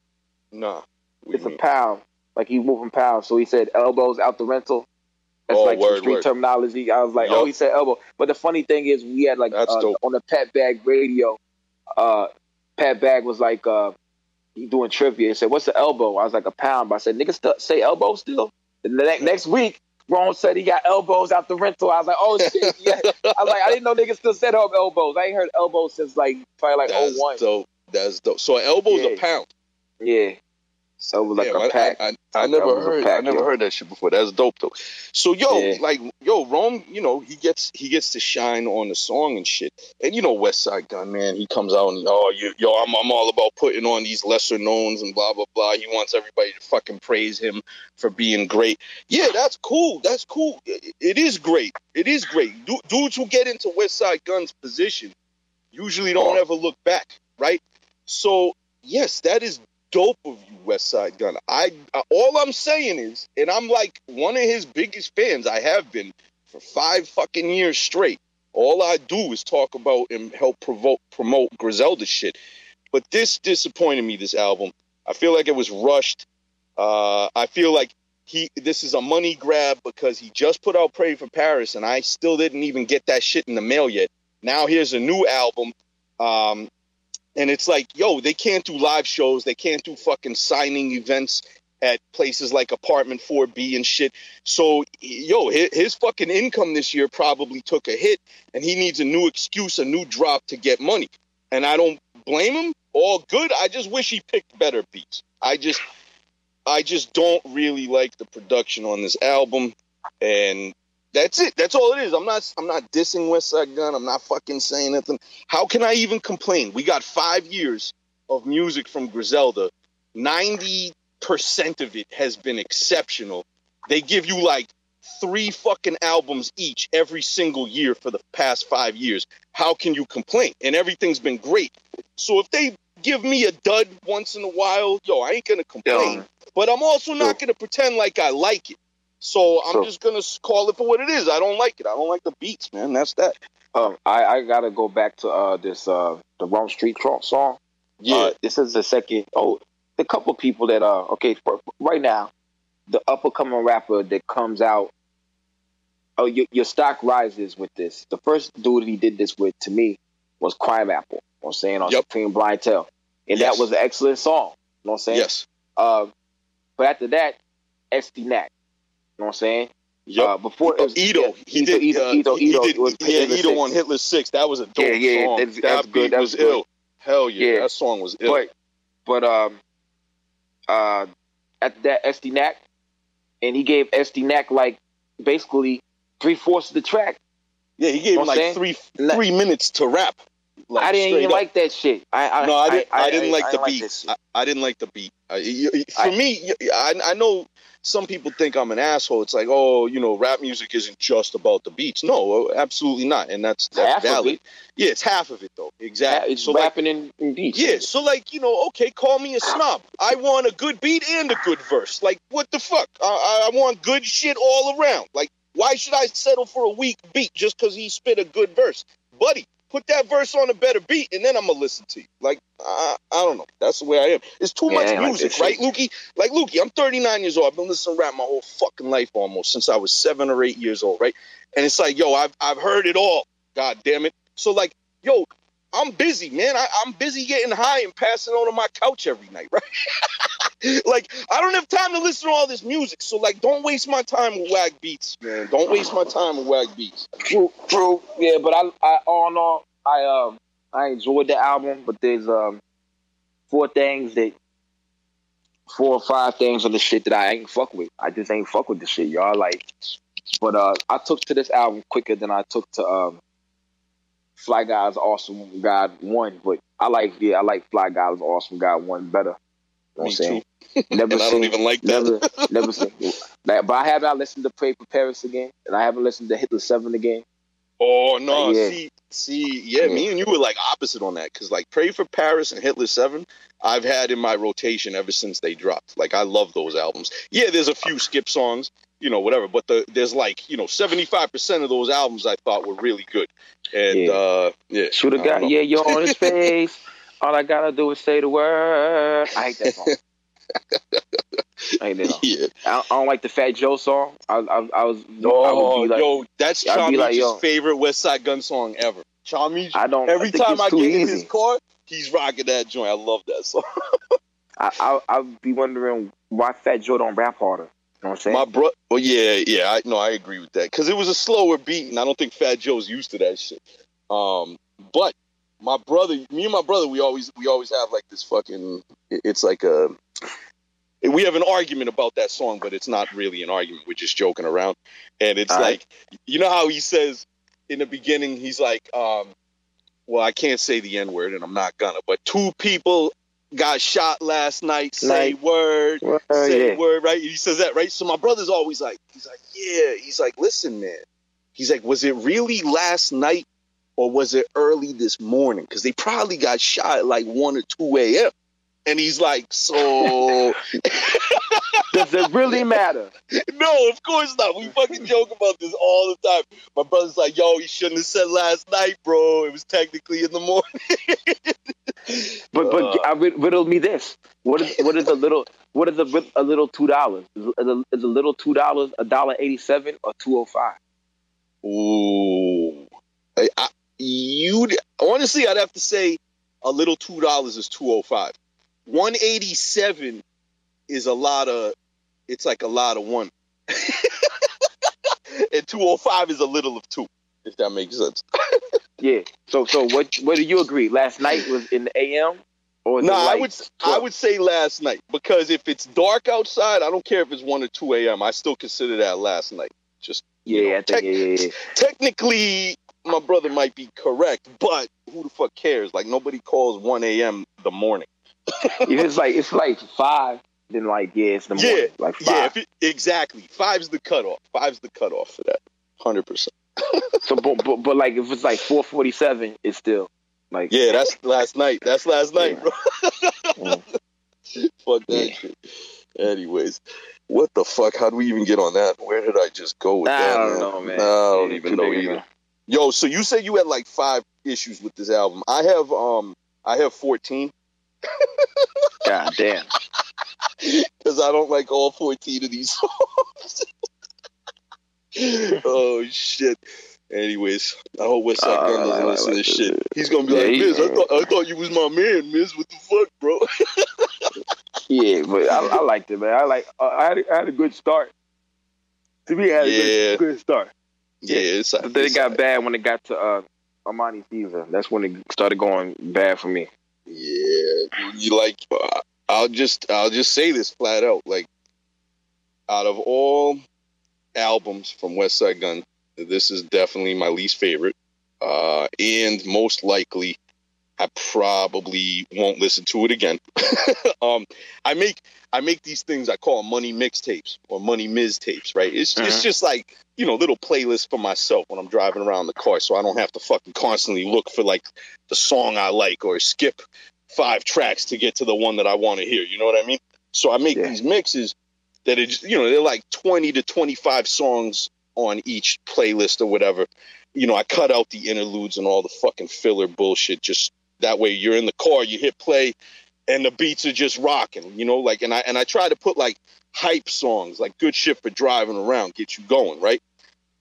Nah. It's you a mean? pound. Like he moving pounds. So he said elbows out the rental. That's Oh, like word, street word. terminology. I was like, Yup. oh, he said elbow. But the funny thing is, we had like uh, on the Pat Bag radio. Uh, Pat Bag was like, uh, he doing trivia. He said, "What's the elbow?" I was like, "A pound." But I said, "Niggas st- say elbow still." And the ne- next week, Ron said he got elbows out the rental. I was like, "Oh shit!" Yeah. I was like, "I didn't know niggas still said el- elbows. I ain't heard elbows since like probably like That's oh one. dope. That's dope. So an elbow's Yeah. a pound. Yeah. So it was like Damn, a I, pack. I, I, I never that was a heard. pack, I never yo. heard that shit before. That's dope though. So yo, Yeah. like yo, Rome, you know, he gets he gets to shine on the song and shit. And you know, Westside Gunn, man, he comes out and oh, you, yo, I'm I'm all about putting on these lesser knowns and blah blah blah. He wants everybody to fucking praise him for being great. Yeah, that's cool. That's cool. It, it is great. It is great. Du- dudes who get into Westside Gunn's position usually don't ever look back, right? So yes, that is dope of you, Westside Gunn. I uh, all I'm saying is, and I'm like one of his biggest fans. I have been for five fucking years straight. All I do is talk about and help provoke promote Griselda shit. But this disappointed me. This album, I feel like it was rushed. Uh, I feel like he this is a money grab because he just put out Pray for Paris, and I still didn't even get that shit in the mail yet. Now here's a new album. Um, and it's like, yo, they can't do live shows. They can't do fucking signing events at places like Apartment 4B and shit. So, yo, his, fucking income this year probably took a hit, and he needs a new excuse, a new drop to get money. And I don't blame him. All good. I just wish he picked better beats. I just, I just don't really like the production on this album, and that's it. That's all it is. I'm not, I'm not dissing Westside Gunn. I'm not fucking saying nothing. How can I even complain? We got five years of music from Griselda. 90% of it has been exceptional. They give you like three fucking albums each every single year for the past five years. How can you complain? And everything's been great. So if they give me a dud once in a while, yo, I ain't gonna complain. But I'm also not gonna pretend like I like it. So I'm So- just gonna call it for what it is. I don't like it. I don't like the beats, man. That's that. Um, I, I gotta go back to uh this uh the Wrong Street song. Yeah, Uh, this is the second. Oh, the couple people that uh okay for, right now, the up and coming rapper that comes out. Oh, your, your stock rises with this. The first dude he did this with to me was Crimeapple. You know I'm saying on Yep. Supreme Blientele, and Yes. that was an excellent song. You know what I'm saying? yes, Uh, but after that, Estee Nack. You know what I'm saying? yep. Uh, before it was Eto, yeah, he did. Eto, uh, Eto, he Eto, did- was yeah, Hitler Eto Six. on Hitler Six. That was a dope Yeah, yeah, song. that's- that that's beat good, that was was good. ill. Hell yeah, Yeah. that song was ill. But but um uh at that Estee Nack and he gave Estee Nack like basically three fourths of the track. yeah, he gave know him like I'm three three minutes to rap. Like, I didn't even up. like that shit. I, I no, I didn't. I, didn't like I the beat. I, I didn't like the beat. I, for I- me, I know some people think I'm an asshole. It's like, oh, you know, rap music isn't just about the beats. No, uh, absolutely not. And that's that's Half of valid. it. Yeah, it's half of it though. Exactly. It's so like, rapping in, in beats. yeah, so like, you know, okay, call me a snob. I want a good beat and a good verse. Like, what the fuck? I, I I want good shit all around. Like, why should I settle for a weak beat just because he spit a good verse, buddy? Put that verse on a better beat, and then I'm gonna listen to you. Like, I, I don't know. That's the way I am. It's too Yeah, much like music, right. Lukey? Like, Lukey, I'm 39 years old. I've been listening to rap my whole fucking life almost since I was seven or eight years old, right? And it's like, yo, I've I've heard it all. God damn it. So like, yo, I'm busy, man. I, I'm busy getting high and passing on to my couch every night, right? like, I don't have time to listen to all this music. So like, don't waste my time with whack beats, man. Don't waste my time with whack beats. True, true. Yeah, but I, I all in all, I um, I enjoyed the album, but there's um, four things that, four or five things on the shit that I ain't fuck with. I just ain't fuck with the shit, y'all. Like, but uh, I took to this album quicker than I took to um, Flygod is Awesome God One. But I like, yeah, I like Flygod is Awesome God One better. You know what I'm saying? Never And I don't even like that. never, never seen. Like, but I have not listened to Pray for Paris again, and I haven't listened to Hitler Seven again. Oh no, yeah. see, see, yeah, Yeah. me and you were like opposite on that because like Pray for Paris and Hitler Seven, I've had in my rotation ever since they dropped. Like I love those albums. Yeah, there's a few skip songs, you know, whatever, but the there's like you know 75 percent of those albums I thought were really good, and Yeah. uh yeah, Shoot a I guy, know. yeah, you're on his face. All I gotta do is say the word. I hate that song. I hate that song. yeah. I, I don't like the Fat Joe song. I, I, I was, I Oh, would be like, yo, that's I'd like, yo. favorite Westside Gunn song ever. Chamich, I don't. every time I get in his car, he's rocking that joint. I love that song. I, I, I'd be wondering why Fat Joe don't rap harder. You know what I'm saying? My bro, well, yeah, yeah, I no, I agree with that because it was a slower beat, and I don't think Fat Joe's used to that shit. Um, but my brother, me and my brother, we always we always have like this fucking. It's like a. We have an argument about that song, but it's not really an argument. We're just joking around, and it's All right. like you know how he says in the beginning, he's like, um, "Well, I can't say the N word, and I'm not gonna." But two people got shot last night. Say Night. word Well, say yeah. word, right? He says that, right? So my brother's always like, he's like, yeah. He's like, listen, man. He's like, was it really last night or was it early this morning? Because they probably got shot at like 1 or 2 a.m. And he's like, so. Does it really matter? no, of course not. We fucking joke about this all the time. My brother's like, yo, you shouldn't have said last night, bro. It was technically in the morning. But but Uh. I rid- riddle me this. What is what is a little what is a, a little two dollars? Is, is, a, is a little two dollars a dollar eighty seven or two oh five? Ooh. I, I, you honestly, I'd have to say a little two dollars is two oh five. One eighty seven is a lot of. It's like a lot of one. and two oh five is a little of two. If that makes sense. Yeah. So so what what do you agree? Last night was in the AM or No, it I would I would say last night because if it's dark outside, I don't care if it's one or two a.m. I still consider that last night. Just Yeah, you know, I think yeah, yeah, yeah. technically my brother might be correct, but who the fuck cares? Like nobody calls one a.m. the morning. If it's like it's like five, then like yeah, it's the Yeah, morning. Like five. Yeah, it, exactly. Five's the cutoff. Five's the cutoff for that. Hundred percent. So but, but but like if it's like four forty seven, it's still like Yeah, that's last night. That's last night, bro. Mm. Fuck that Yeah. shit. Anyways, What the fuck? How do we even get on that? Where did I just go with I that? don't man? know, man. Nah, I don't Yeah, even know either. Yo, so you said you had like five issues with this album. I have um I have fourteen God damn. because I don't like all fourteen of these songs. oh shit. Anyways, I hope West Side Uh, Gun doesn't listen to this shit. He's gonna be Yeah, like, Miz, I thought I thought you was my man, Miz. What the fuck, bro? Yeah, but I, I liked it, man. I like. I, had, I had a good start. To me, I had a good, good start. yeah, it's But then it it's got bad when it got to uh, Armani Fever. That's when it started going bad for me. Yeah, you like. I'll just I'll just say this flat out. Like, out of all albums from Westside Gunn, this is definitely my least favorite, uh, and most likely, I probably won't listen to it again. um, I make I make these things I call money mixtapes or money Miz tapes. Right? It's it's Mhm. just like you know little playlist for myself when I'm driving around the car, so I don't have to fucking constantly look for like the song I like or skip five tracks to get to the one that I want to hear. You know what I mean? So I make Yeah. these mixes that is, you know, they're like 20 to 25 songs on each playlist or whatever. You know, I cut out the interludes and all the fucking filler bullshit. Just that way, you're in the car, you hit play, and the beats are just rocking. You know, like, and I and I try to put like hype songs, like good shit for driving around, get you going, right?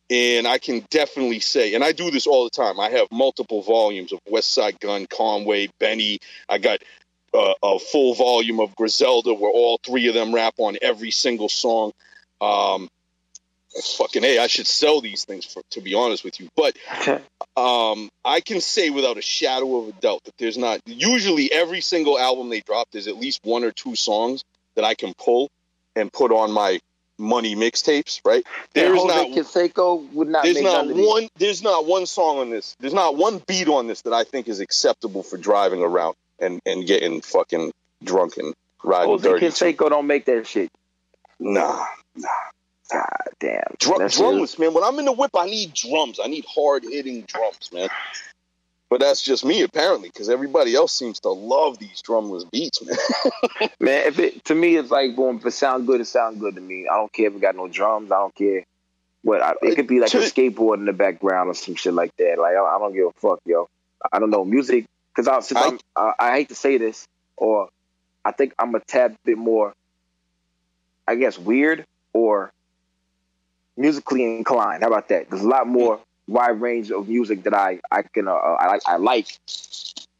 And I can definitely say, and I do this all the time. I have multiple volumes of Westside Gunn, Conway, Benny. I got uh, a full volume of Griselda, where all three of them rap on every single song. Um, fucking hey, I should sell these things for, to be honest with you. But um, I can say without a shadow of a doubt that there's not usually every single album they drop. There's at least one or two songs that I can pull and put on my money mixtapes. Right? There's not Canseco would not there's make not one there's not one song on this there's not one beat on this that i think is acceptable for driving around and and getting fucking drunk and riding Jose dirty Canseco don't make that shit. nah nah. God damn. Drum, That's drumless man when i'm in the whip i need drums i need hard hitting drums man but that's just me apparently because everybody else seems to love these drumless beats man Man, if it to me it's like boom, if it sound good, it sound good to me. I don't care if it got no drums. I don't care what. I, it could be like a skateboard in the background or some shit like that. Like I, I don't give a fuck, yo. I don't know music because I since I- I, I hate to say this, or I think I'm a tad bit more, I guess, weird or musically inclined. How about that? There's a lot more wide range of music that I I can uh, I like. I like.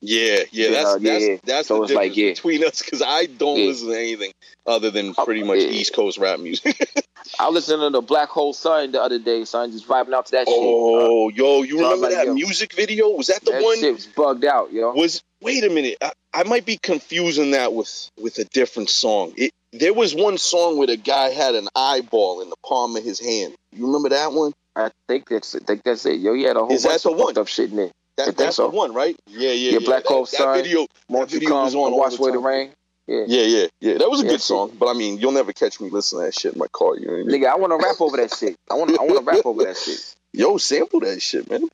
yeah yeah that's yeah, that's, that's So the it's like, difference yeah. between us because i don't Yeah. listen to anything other than Oh, pretty much yeah. east coast rap music I listened to the Black Hole Sun the other day, son. Just vibing out to that shit. Oh, yo, you So remember that yo. music video? Was that Uh, the that one? shit was bugged out, yo. Was wait a minute, I, I might be confusing that with with a different song. It there was one song where the guy had an eyeball in the palm of his hand. You remember that one? I think that's I think that's it, yo. He had a whole Is that bunch of fucked up shit in there. That, that's so. the one, right? Yeah, yeah, Yeah, yeah. Black that, Hole that Sun. video. Won't you video come was on all wash the rain? Yeah. Yeah, yeah, yeah. That was a Yeah, good song, but I mean, you'll never catch me listening to that shit in my car. You know what I mean? Nigga, I want to rap over that shit. I want I want to rap over that shit. Yo, sample that shit, man.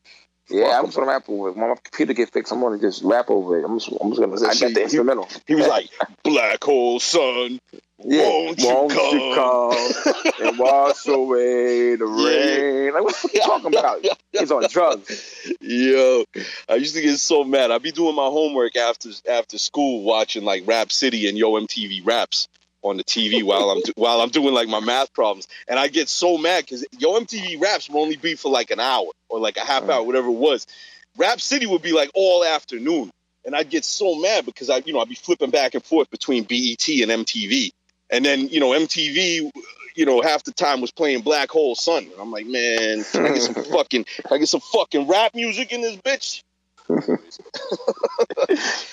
Yeah, Fuck I'm just gonna rap over it. When my computer get fixed, I'm gonna just rap over it. I'm just, I'm just gonna. That I got the he- instrumental. He was like, "Black hole sun, Yeah. won't you Won't come?" you come and wash away the Yeah. rain? Like what the fuck you talking about? He's on drugs. Yo, I used to get so mad. I'd be doing my homework after after school, watching like Rap City and Yo MTV Raps on the TV while I'm do- while I'm doing like my math problems, and I get so mad because Yo MTV Raps would only be for like an hour or like a half Mm. hour, whatever it was. Rap City would be like all afternoon, and I'd get so mad because I, you know, I'd be flipping back and forth between BET and MTV, and then you know MTV. You know, half the time was playing Black Hole Sun. And I'm like, man, I get some fucking, I get some fucking rap music in this bitch?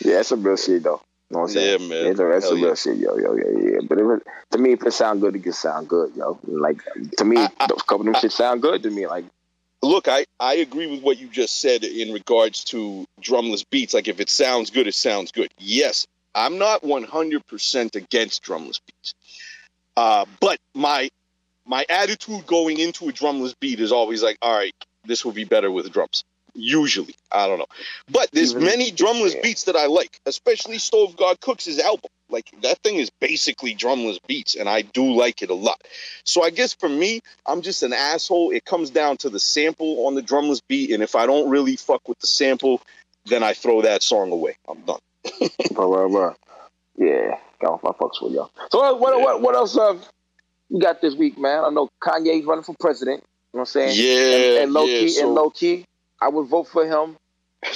Yeah, that's some real shit though. You know what I'm saying? Yeah, man. That's Hell some yeah. real shit, yo, yo, yeah, yeah. But it, to me, if it sound good, it can sound good, yo. Like to me, I- I- those couple of them shit sound good to me. Like Look, I, I agree with what you just said in regards to drumless beats. Like, if it sounds good, it sounds good. Yes, I'm not 100% against drumless beats. Uh, but my my attitude going into a drumless beat is always like, all right, this will be better with drums. Usually, I don't know, but there's Even- many drumless yeah. beats that I like, especially Stove God Cooks' album. Like that thing is basically drumless beats, and I do like it a lot. So I guess for me, I'm just an asshole. It comes down to the sample on the drumless beat, and if I don't really fuck with the sample, then I throw that song away. I'm done. Bro, bro, bro. Yeah, got off my fucks with y'all. So what, what, what, what else uh, you got this week, man? I know Kanye's running for president. You know what I'm saying? Yeah, and, and low yeah, key, so- and low key, I would vote for him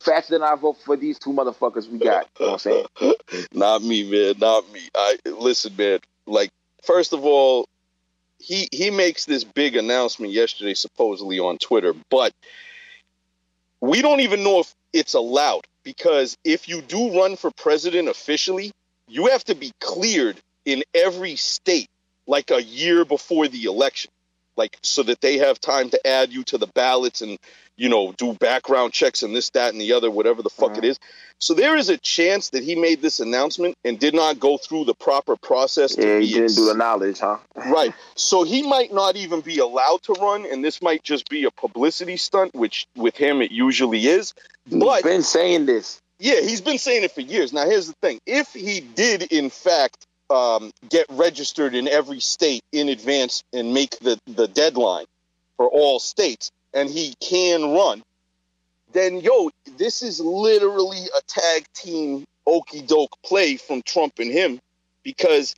faster than I vote for these two motherfuckers we got. You know what I'm saying? not me, man. Not me. I listen, man. Like, first of all, he he makes this big announcement yesterday, supposedly on Twitter, but we don't even know if it's allowed because if you do run for president officially, you have to be cleared in every state like a year before the election, like so that they have time to add you to the ballots and you know do background checks and this, that, and the other, whatever the fuck Mhm. it is. So there is a chance that he made this announcement and did not go through the proper process. To Yeah, he didn't ex- do the knowledge, huh? right. So he might not even be allowed to run, and this might just be a publicity stunt, which with him it usually is. He's But been saying this. yeah, he's been saying it for years. Now, here's the thing: if he did, in fact, um, get registered in every state in advance and make the the deadline for all states, and he can run, then yo, this is literally a tag team okey doke play from Trump and him, because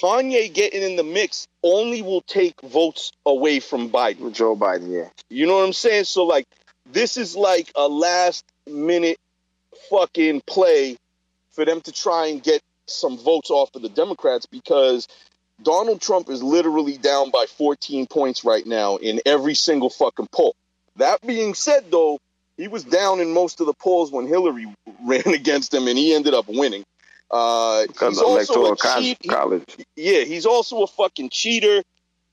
Kanye getting in the mix only will take votes away from Biden. Joe Biden, yeah. You know what I'm saying? So like this is like a last minute fucking play for them to try and get some votes off of the Democrats because Donald Trump is literally down by 14 points right now in every single fucking poll. That being said though, he was down in most of the polls when Hillary ran against him and he ended up winning. Uh, Because he's of also a cheat. he- yeah, he's also a fucking cheater.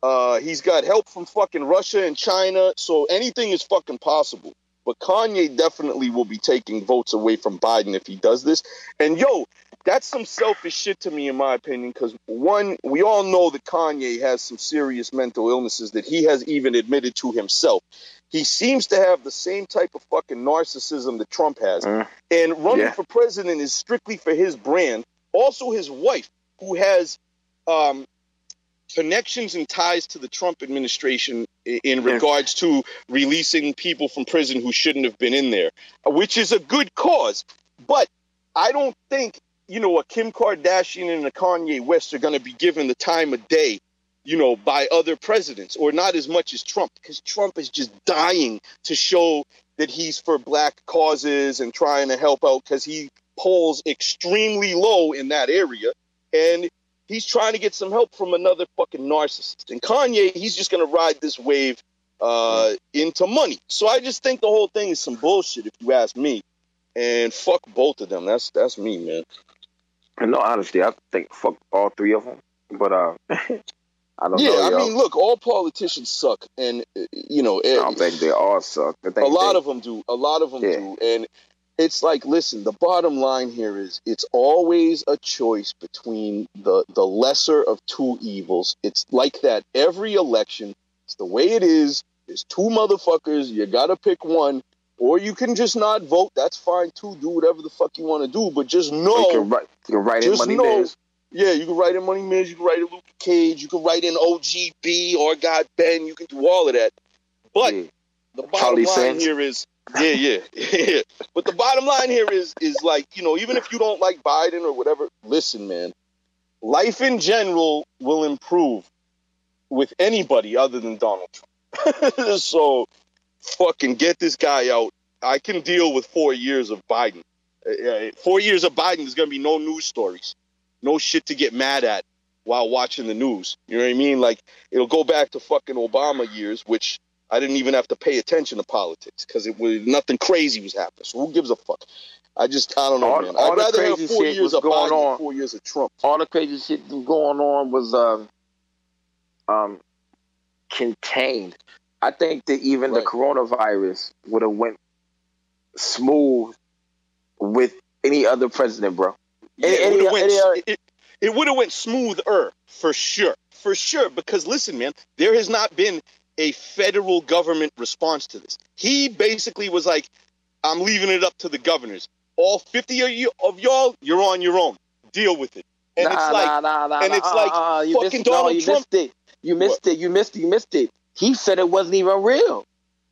Uh, he's got help from fucking Russia and China, so anything is fucking possible. But Kanye definitely will be taking votes away from Biden if he does this. And yo, that's some selfish shit to me, in my opinion, because one, we all know that Kanye has some serious mental illnesses that he has even admitted to himself. He seems to have the same type of fucking narcissism that Trump has. Mm. And running Yeah. for president is strictly for his brand. Also, his wife, who has um, connections and ties to the Trump administration in regards to releasing people from prison who shouldn't have been in there, uh, which is a good cause. But I don't think, you know, a Kim Kardashian and a Kanye West are going to be given the time of day, you know, by other presidents, or not as much as Trump, because Trump is just dying to show that he's for black causes and trying to help out because he polls extremely low in that area. And he's trying to get some help from another fucking narcissist. And Kanye, he's just gonna ride this wave uh, into money. So I just think the whole thing is some bullshit, if you ask me. And fuck both of them. That's that's me, man. In all honesty, I think fuck all three of them. But uh, I don't Yeah, know. I mean, look, all politicians suck, and uh, you know, I don't think they all suck. I think a lot they, of them do. A lot of them Yeah. do, and it's like, listen. The bottom line here is, it's always a choice between the the lesser of two evils. It's like that every election. It's the way it is. There's two motherfuckers. You gotta pick one, or you can just not vote. That's fine too. Do whatever the fuck you want to do, but just you know can write, you can write in money know- Bears. yeah, you can write in Money Mills, you can write in Luke Cage, you can write in OGB or God Ben, you can do all of that. But Yeah. the bottom Charlie line Sands. here is yeah, yeah, yeah. But the bottom line here is is like, you know, even if you don't like Biden or whatever, listen, man. Life in general will improve with anybody other than Donald Trump. so fucking get this guy out. I can deal with four years of Biden. Uh, uh, Four years of Biden, there's gonna be no news stories, no shit to get mad at while watching the news. You know what I mean? Like it'll go back to fucking Obama years, which I didn't even have to pay attention to politics because it was nothing crazy was happening. So who gives a fuck? I just I don't know, All- man. all I'd the rather have four shit years of going Biden on. four years of Trump. all the crazy shit going on was um, um, contained. I think that even the coronavirus would have went smooth with any other president, bro. Yeah, it would have went, any, it, it would have went smoother for sure, for sure. Because listen, man, there has not been a federal government response to this. He basically was like, "I'm leaving it up to the governors. All 50 of you of y'all, you're on your own. deal with it. And nah, it's like, nah, nah, nah, and it's like uh, uh, you fucking missed, no, you Trump. missed it. You missed it. You missed it. You missed it. He said it wasn't even real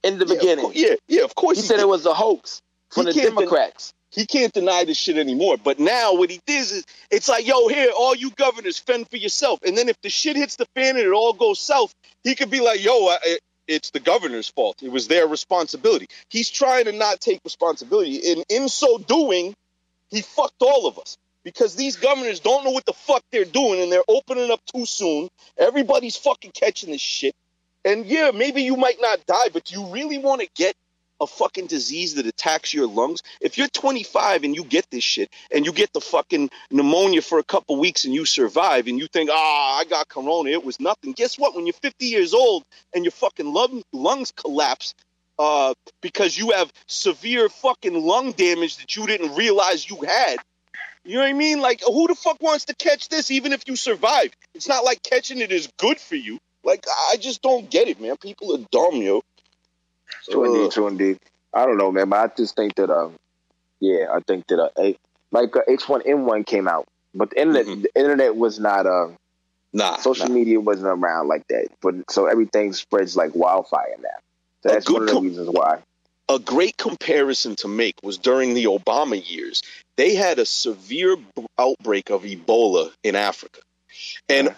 in the yeah, of beginning. cour- yeah, yeah, of course he he said did. it was a hoax from He the Democrats. He can't deny this shit anymore. But now what he does is it's like, yo, here, all you governors fend for yourself. And then if the shit hits the fan and it all goes south, he could be like, yo, I, it's the governor's fault. It was their responsibility. He's trying to not take responsibility. And in so doing, he fucked all of us. Because these governors don't know what the fuck they're doing and they're opening up too soon. Everybody's fucking catching this shit. And yeah, maybe you might not die, but do you really want to get a fucking disease that attacks your lungs? If you're 25 and you get this shit and you get the fucking pneumonia for a couple weeks and you survive and you think, ah, I got corona, it was nothing. Guess what? When you're 50 years old and your fucking lung, lungs collapse uh, because you have severe fucking lung damage that you didn't realize you had. You know what I mean? Like, who the fuck wants to catch this even if you survive? It's not like catching it is good for you. Like, I just don't get it, man. People are dumb, yo. Indeed, true indeed. I don't know, man, but I just think that, um, yeah, I think that, uh, like uh, H1N1 came out, but the internet, Mhm. the internet was not, uh, Nah. social nah. media wasn't around like that, but so everything spreads like wildfire now. So that's one of the com- reasons why. a great comparison to make was during the Obama years. They had a severe b- outbreak of Ebola in Africa. And Yeah.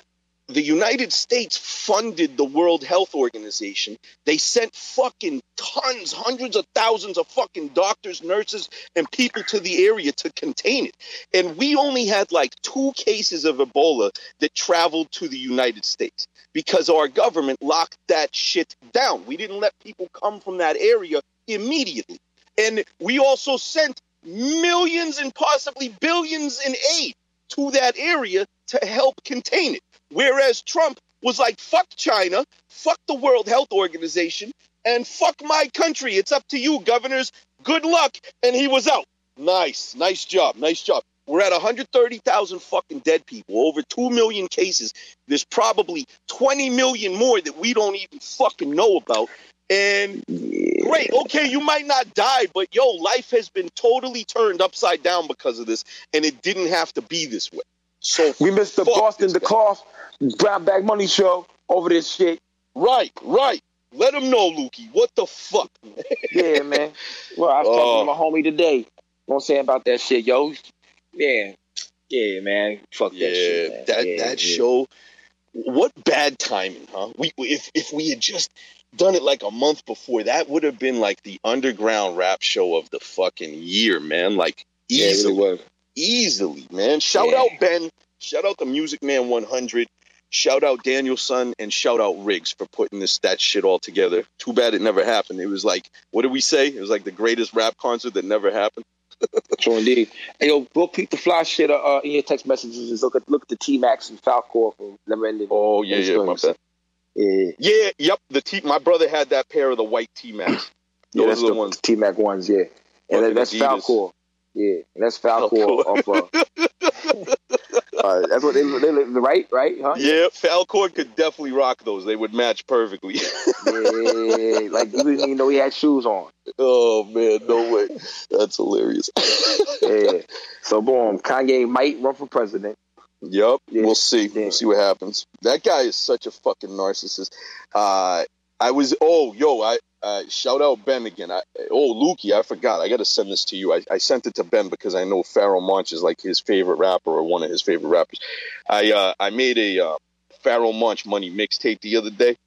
The United States funded the World Health Organization. They sent fucking tons, hundreds of thousands of fucking doctors, nurses, and people to the area to contain it. And we only had like two cases of Ebola that traveled to the United States because our government locked that shit down. We didn't let people come from that area immediately. And we also sent millions and possibly billions in aid to that area to help contain it. Whereas Trump was like, fuck China, fuck the World Health Organization, and fuck my country. It's up to you, governors. Good luck. And he was out. Nice. Nice job. Nice job. We're at 130,000 fucking dead people, over 2 million cases. There's probably 20 million more that we don't even fucking know about. And great, okay, you might not die, but yo, life has been totally turned upside down because of this, and it didn't have to be this way. So We missed the Boston the. Cloth Brown Bag Money Show over this shit. Right, right. Let him know, Lukey. What the fuck? Yeah, man. Well, I was Oh. talking to oh. my homie today. You know what I'm saying about that shit, yo. Yeah. Yeah, man. Fuck Yeah, that shit. Man. that Yeah, that yeah. show. What bad timing, huh? We if if we had just done it like a month before, that would have been like the underground rap show of the fucking year, man. Like Yeah, it easily, was. Easily, man. Shout Yeah. out Ben. Shout out the Music Man 100. Shout out Daniel Danielson and shout out Riggs for putting this that shit all together. Too bad it never happened. It was like, what did we say? It was like the greatest rap concert that never happened. True indeed. Hey, yo, go peep the fly shit uh, uh, in your text messages. Just look at look at the T Max and Falkor from Never Ending. Oh yeah, yeah, my bad. Yeah, Yeah, yep. The T. My brother had that pair of the white T Max. yeah, Those that's are the the ones. T Mac ones. Yeah, and Fucking that's. Falkor. Yeah, and that's Falkor Falkor. of. Uh, uh, that's what they, they right, right, huh? Yeah, Falkor could definitely rock those. They would match perfectly. Yeah, like you didn't even know he had shoes on. oh man, no way. That's hilarious. Yeah. So boom, Kanye might run for president. Yep, Yeah. we'll see. Yeah. We'll see what happens. That guy is such a fucking narcissist. Uh, I was oh yo, I uh, shout out Ben again. I, oh Lukey, I forgot. I got to send this to you. I, I sent it to Ben because I know Pharoahe Monch is like his favorite rapper or one of his favorite rappers. I uh, I made a uh, Pharoahe Monch money mixtape the other day.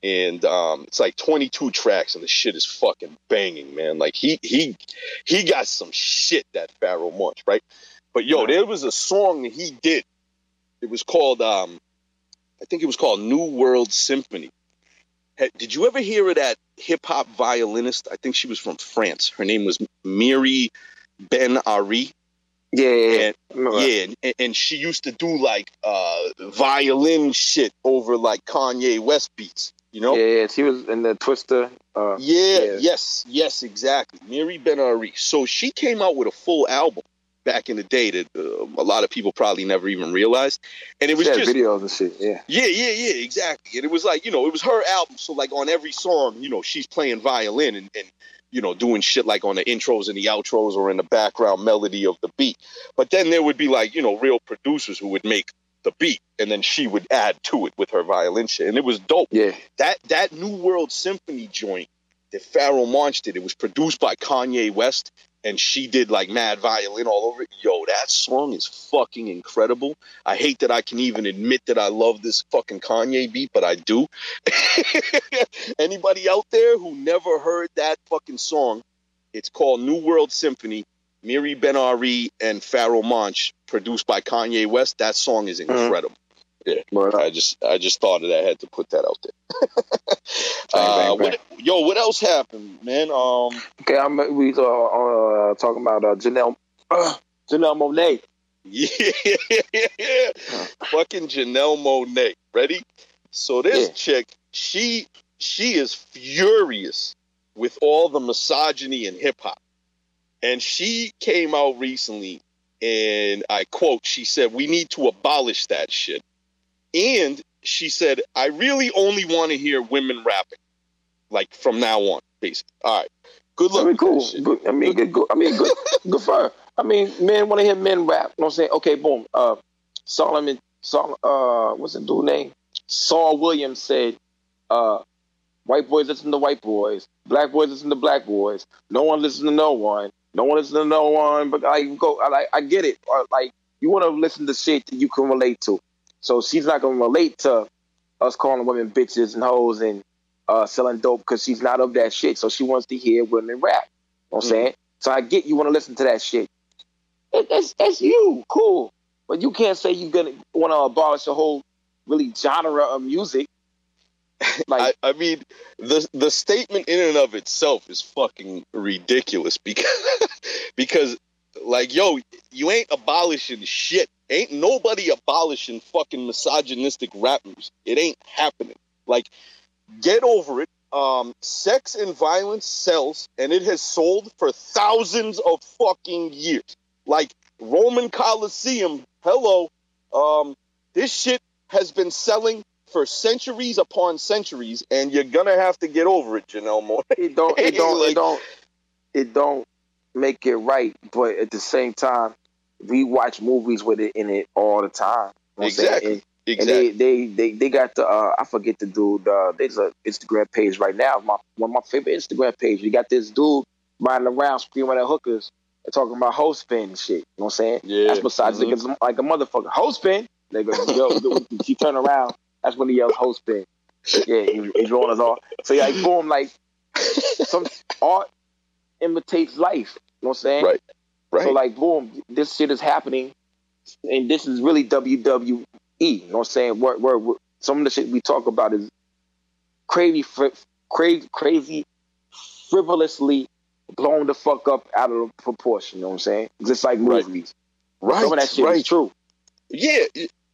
And um, it's like 22 tracks, and the shit is fucking banging, man. Like he he he got some shit that Pharoahe Monch, right? But yo, there was a song that he did. It was called um, I think it was called New World Symphony. Did you ever hear of that hip hop violinist? I think she was from France. Her name was Miri Ben Ari. Yeah, yeah, And, yeah, and, and she used to do like uh, violin shit over like Kanye West beats. You know? yeah, yeah. She was in the Twister. Uh, Yeah, Yeah. yes, yes, exactly. Miri Ben Ari. So she came out with a full album back in the day that uh, a lot of people probably never even realized. And it was Yeah, just videos and shit. Yeah. yeah, yeah, yeah, exactly. And it was like, you know, it was her album. So like on every song, you know, she's playing violin and, and you know, doing shit like on the intros and the outros or in the background melody of the beat. But then there would be like, you know, real producers who would make the beat and then she would add to it with her violin shit. And it was dope. Yeah. That that New World Symphony joint that Pharoahe Monch did, it was produced by Kanye West and she did like mad violin all over it. Yo, that song is fucking incredible. I hate that I can even admit that I love this fucking Kanye beat, but I do. Anybody out there who never heard that fucking song, it's called New World Symphony, Miri Ben Ari and Pharoahe Monch, produced by Kanye West. That song is mm-hmm. incredible. Up. I just I just thought that. I had to put that out there. Bang, uh, bang, what, yo, what else happened, man? Um, Okay, I'm we uh, uh talking about uh, Janelle uh, Janelle Monáe. yeah, fucking Janelle Monáe. Ready? So this Yeah. chick, she she is furious with all the misogyny in hip hop, and she came out recently, and I quote, she said, "We need to abolish that shit," and she said, "I really only want to hear women rapping, like from now on, basically." All right, good luck. I mean, cool. Good. I mean, good, good. I mean, good. good for her. I mean, men want to hear men rap. You know what I'm saying? Okay, boom. Uh, Solomon. Sol. Uh, what's the dude name? Saul Williams said, uh, white boys listen to white boys, black boys listen to black boys. No one listens to no one. No one listens to no one. But I go. I. I get it. Uh, like you want to listen to shit that you can relate to. So she's not gonna relate to us calling women bitches and hoes and uh, selling dope because she's not of that shit. So she wants to hear women rap. You know what I'm Mhm. saying? So I get you want to listen to that shit. It, that's that's you, cool. But you can't say you're gonna want to abolish a whole really genre of music. like I, I mean, the the statement in and of itself is fucking ridiculous because because like yo, you ain't abolishing shit. Ain't nobody abolishing fucking misogynistic rap music. It ain't happening. Like, get over it. Um, sex and violence sells, and it has sold for thousands of fucking years. Like Roman Coliseum. Hello, um, this shit has been selling for centuries upon centuries, and you're gonna have to get over it, Janelle Moore. it don't it don't Like- it don't it don't make it right. But at the same time, we watch movies with it in it all the time. You know what I'm saying? Exactly. And- Exactly. And they, they, they, they got the uh, I forget the dude. Uh, there's a Instagram page right now. My one of my favorite Instagram page. You got this dude riding around screaming at hookers and talking about hoe spin and shit. You know what I'm saying? yeah. That's besides Mhm. niggas like a motherfucker. Hoe spin. They go, yo, he turn around. That's when he yells hoe spin. Yeah, he, he's rolling us off. So yeah, like boom, like some art imitates life. You know what I'm saying? Right. Right. So like boom, this shit is happening, and this is really WWE. You know what I'm saying? Where, where, where some of the shit we talk about is crazy, fri- crazy, crazy, frivolously blown the fuck up out of proportion. You know what I'm saying? Just like Right. movies. right. Some of that shit right. is true. Yeah,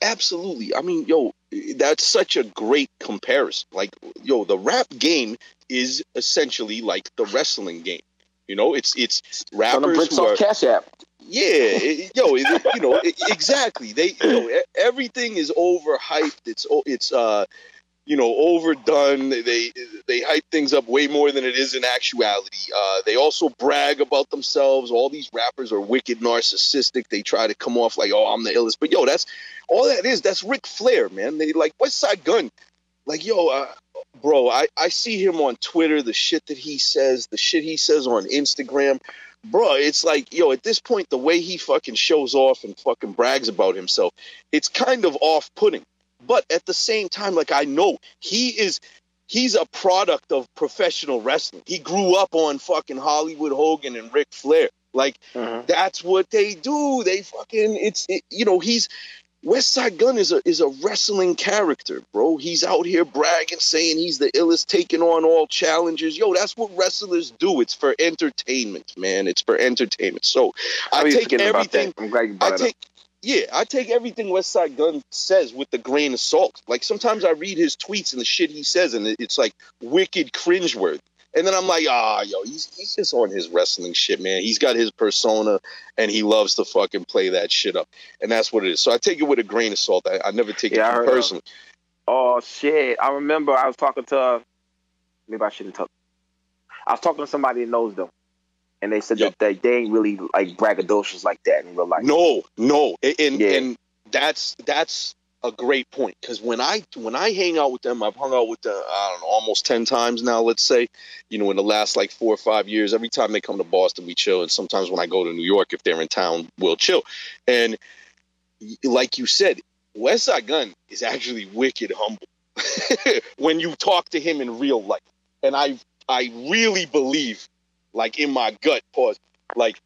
absolutely. I mean, yo, that's such a great comparison. Like, yo, the rap game is essentially like the wrestling game. You know, it's it's rappers bricks who are off Cash App. yeah, it- yo, it, you know, it, exactly. They, you know, everything is overhyped. It's it's uh, you know, overdone. They they, they hype things up way more than it is in actuality. Uh, they also brag about themselves. All these rappers are wicked narcissistic. They try to come off like, oh, I'm the illest. But yo, that's all that is. That's Ric Flair, man. They like Westside Gunn. Like, yo, uh, bro, I, I see him on Twitter, the shit that he says, the shit he says on Instagram. Bro, it's like, yo, at this point, the way he fucking shows off and fucking brags about himself, it's kind of off putting. But at the same time, like, I know he is, he's a product of professional wrestling. He grew up on fucking Hollywood Hogan and Ric Flair. Like, mm-hmm. that's what they do. They fucking, it's, it, you know, he's, Westside Gunn is a is a wrestling character, bro. He's out here bragging, saying he's the illest, taking on all challenges. Yo, that's what wrestlers do. It's for entertainment, man. It's for entertainment. So I, take everything. that. I'm glad you I brought up. take yeah, I take everything Westside Gunn says with the grain of salt. Like sometimes I read his tweets and the shit he says, and it's like wicked cringeworthy. And then I'm like, ah, yo, he's he's just on his wrestling shit, man. He's got his persona, and he loves to fucking play that shit up, and that's what it is. So I take it with a grain of salt. I, I never take Yeah, it too personally. Oh shit! I remember I was talking to. Maybe I shouldn't talk. I was talking to somebody that knows them, and they said Yep. that they, they ain't really like braggadocious like that in real life. No, no, and and, Yeah. and that's that's a great point because when I when I hang out with them, I've hung out with them I don't know almost ten times now. Let's say, you know, in the last like four or five years, every time they come to Boston, we chill, and sometimes when I go to New York, if they're in town, we'll chill. And like you said, Westside Gunn is actually wicked humble when you talk to him in real life, and I I really believe, like in my gut, pause, like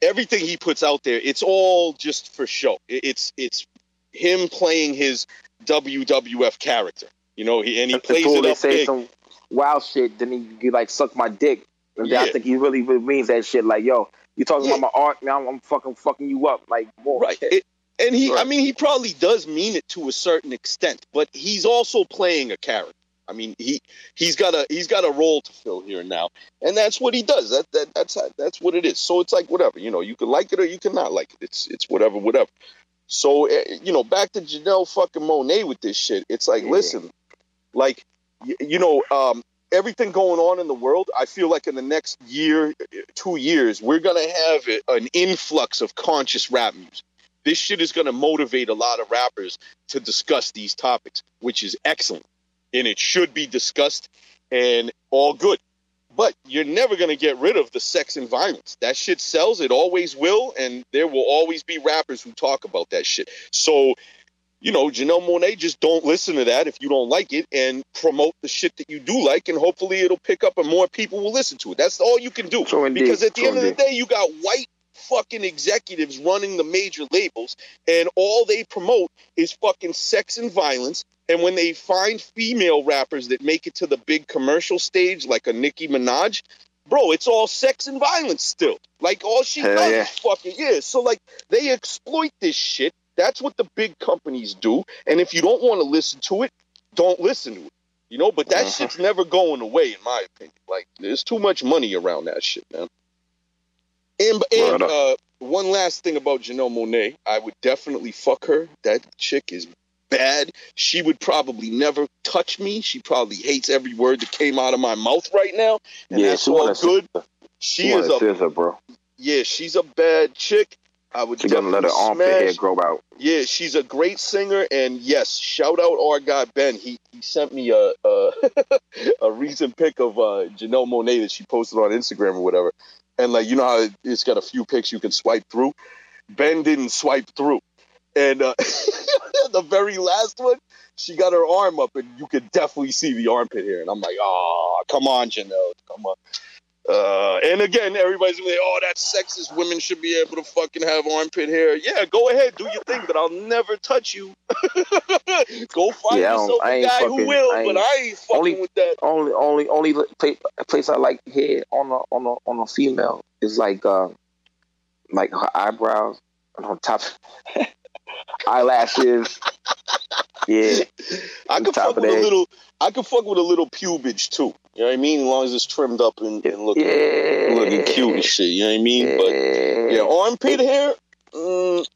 everything he puts out there, it's all just for show. It's it's him playing his WWF character, you know. He and he plays Before it they up say big. some wild shit, then he, he like suck my dick. And then I think he really, really means that shit. Like, yo, you talking Yeah. about my art, Now I'm, I'm fucking fucking you up. Like, more right. It- and he, I mean, he probably does mean it to a certain extent, but he's also playing a character. I mean, he he's got a he's got a role to fill here now, and that's what he does. That, that that's that's what it is. So it's like whatever, you know, you can like it or you cannot like it. It's it's whatever, whatever. So eh, you know, back to Janelle fucking Monáe with this shit. It's like, Yeah. listen, like you know, um, everything going on in the world. I feel like in the next year, two years, we're gonna have an influx of conscious rap music. This shit is gonna motivate a lot of rappers to discuss these topics, which is excellent, and it should be discussed and all good. But you're never gonna get rid of the sex and violence. That shit sells. It always will, and there will always be rappers who talk about that shit. So you know, Janelle Monáe, just don't listen to that if you don't like it and promote the shit that you do like, and hopefully it'll pick up and more people will listen to it. That's all you can do. True indeed. because at the True end of the day, you got white fucking executives running the major labels, and all they promote is fucking sex and violence. And when they find female rappers that make it to the big commercial stage, like a Nicki Minaj, bro, it's all sex and violence still. Like all she Hell does yeah. is fucking yeah. So like they exploit this shit. That's what the big companies do. And if you don't want to listen to it, don't listen to it. You know, but that Uh-huh. shit's never going away, in my opinion. Like there's too much money around that shit, man. And, and uh, one last thing about Janelle Monáe, I would definitely fuck her. That chick is bad. She would probably never touch me. She probably hates every word that came out of my mouth right now, and yeah, that's she all good. She, She she is a scissor, bro. yeah, she's a bad chick. I would She gonna let her definitely armpit hair grow out. Yeah, she's a great singer, and yes, shout out our guy Ben. He he sent me a a, a recent pic of uh, Janelle Monáe that she posted on Instagram or whatever, and like you know how it's got a few pics you can swipe through. Ben didn't swipe through, and uh, the very last one, she got her arm up, and you could definitely see the armpit hair, and I'm like, oh, come on, Janelle, come on. Uh, and again, everybody's like, "Oh, that's sexist. Women should be able to fucking have armpit hair." Yeah, go ahead, do your thing, but I'll never touch you. go find Yeah, yourself I a guy who will, I but I ain't fucking only- with that. Only, only, only place, place I like hair on a on a on a female is like uh, like her eyebrows and on top eyelashes. Yeah, I could fuck with a little. I could fuck with a little pubage too. You know what I mean? As long as it's trimmed up and, and looking yeah, looking cute and shit. You know what I mean? But yeah, Yeah, armpit hair. Mm,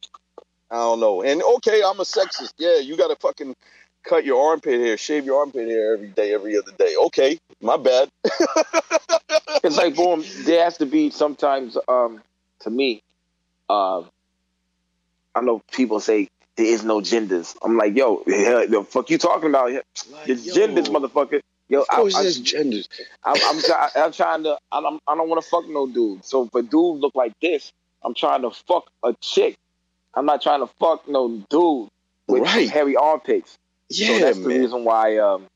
I don't know. And okay, I'm a sexist. Yeah, you gotta fucking cut your armpit hair, shave your armpit hair every day, every other day. Okay, my bad. it's like boom. There has to be sometimes. Um, to me, um, I know people say there is no genders. I'm like, yo, hell, the fuck you talking about? There's genders, motherfucker. Yo, Of I, course, I, there's genders. I'm, I'm, try, I'm trying to. I don't, I don't want to fuck no dude. So if a dude look like this, I'm trying to fuck a chick. I'm not trying to fuck no dude with Right. hairy armpits. Yeah, so that's the reason why um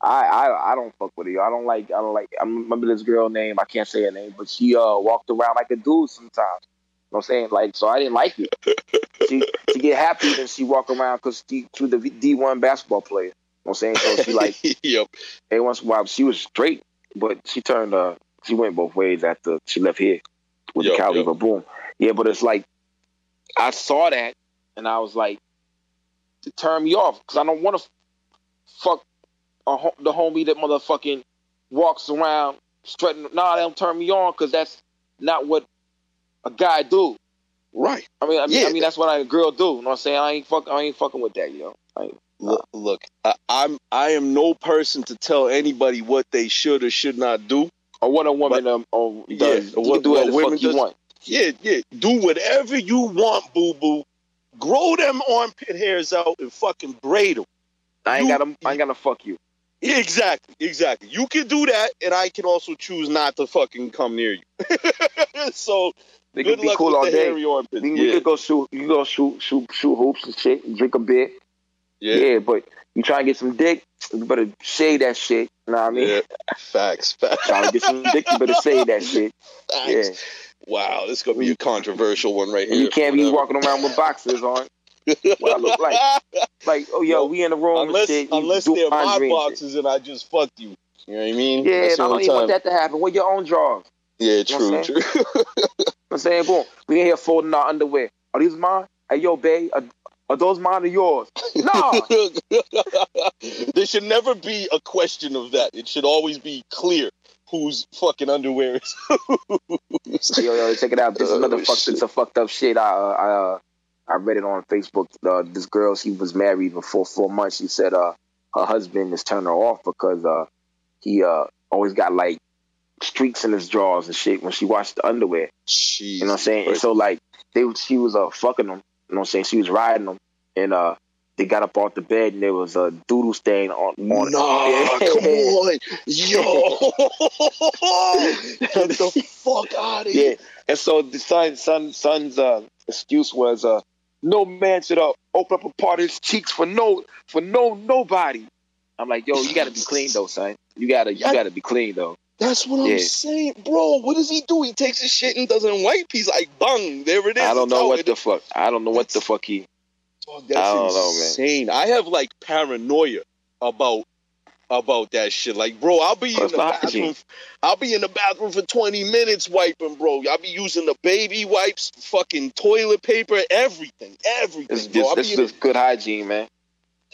I, I I don't fuck with you. I don't like I don't like I remember this girl name, I can't say her name, but she uh walked around like a dude sometimes. Know what I'm saying? Like so I didn't like it. she she get happy when she walk around because she, she was the D one basketball player. You know what I'm saying? So she like yep. every once in a while she was straight, but she turned uh she went both ways after she left here with Yup, the Cali, yup. but boom. Yeah, but it's like I saw that and I was like, it turned me off because I don't want to fuck a, ho- the homie that motherfucking walks around strutting. Nah, don't turn me on because that's not what a guy do. Right. I mean, I mean, Yeah. I mean that's what a girl do. You know what I'm saying? I ain't fuck, I ain't fucking with that, yo. I Look, look I, I'm I am no person to tell anybody what they should or should not do. or what a woman um, um Yeah, does. or you what- do what what women you does. want. Yeah, yeah. Do whatever you want, boo boo. Grow them armpit hairs out and fucking braid them. I ain't You- gotta, I ain't gotta fuck you. Exactly, exactly. You can do that, and I can also choose not to fucking come near you. so They good could be cool all day. hairy armpits. We, we Yeah, could go shoot, you could go shoot, shoot, shoot hoops and shit, and drink a beer. yeah, Yeah, but you try and get some dick, you better shade that shit. You know what I mean? yeah. Facts, facts. Trying to get some dick, you better shade that shit. Facts. Yeah. Wow, this is gonna be a controversial one right And here. you can't be walking around with boxes on. What I look like? Like, oh yo, No, we in the room unless and shit. you unless they're my and boxes and I just fucked you. You know what I mean? Yeah, I don't even want that to happen. With your own drawers. Yeah, You true, know true. I'm saying, boom, we in here folding our underwear. Are these mine? Hey, yo, babe, are, are those mine or yours? No. there should never be a question of that. It should always be clear whose fucking underwear is whose. yo, yo, check it out. This is Oh, another fucked. shit. It's a fucked up shit. I, uh, I, uh, I read it on Facebook. Uh, this girl, she was married for four months. She said, uh, her husband is turning her off because, uh, he, uh, always got like streaks in his drawers and shit when she washed the underwear. Jeez, You know what I'm saying? And so like they she was uh fucking them. You know what I'm saying? She was riding them, and uh they got up off the bed and there was a doodle stain on on Nah, it. come on, yo, get the fuck out of Yeah. here. And so the son son son's uh excuse was uh no man should uh, open up a part of his cheeks for no for no nobody. I'm like, yo, you gotta be clean though, son. You gotta you gotta be clean though. That's what I'm saying, bro. What does he do? He takes his shit and doesn't wipe. He's like, bung, there it is. I don't know what And the fuck. I don't know what the fuck he. Dog, that's I don't know, man. insane. I have like paranoia about about that shit. Like, bro, I'll be in What's the the bathroom. I'll be in the bathroom for twenty minutes wiping, bro. I'll be using the baby wipes, fucking toilet paper, everything, everything. It's bro. just this is good hygiene, man.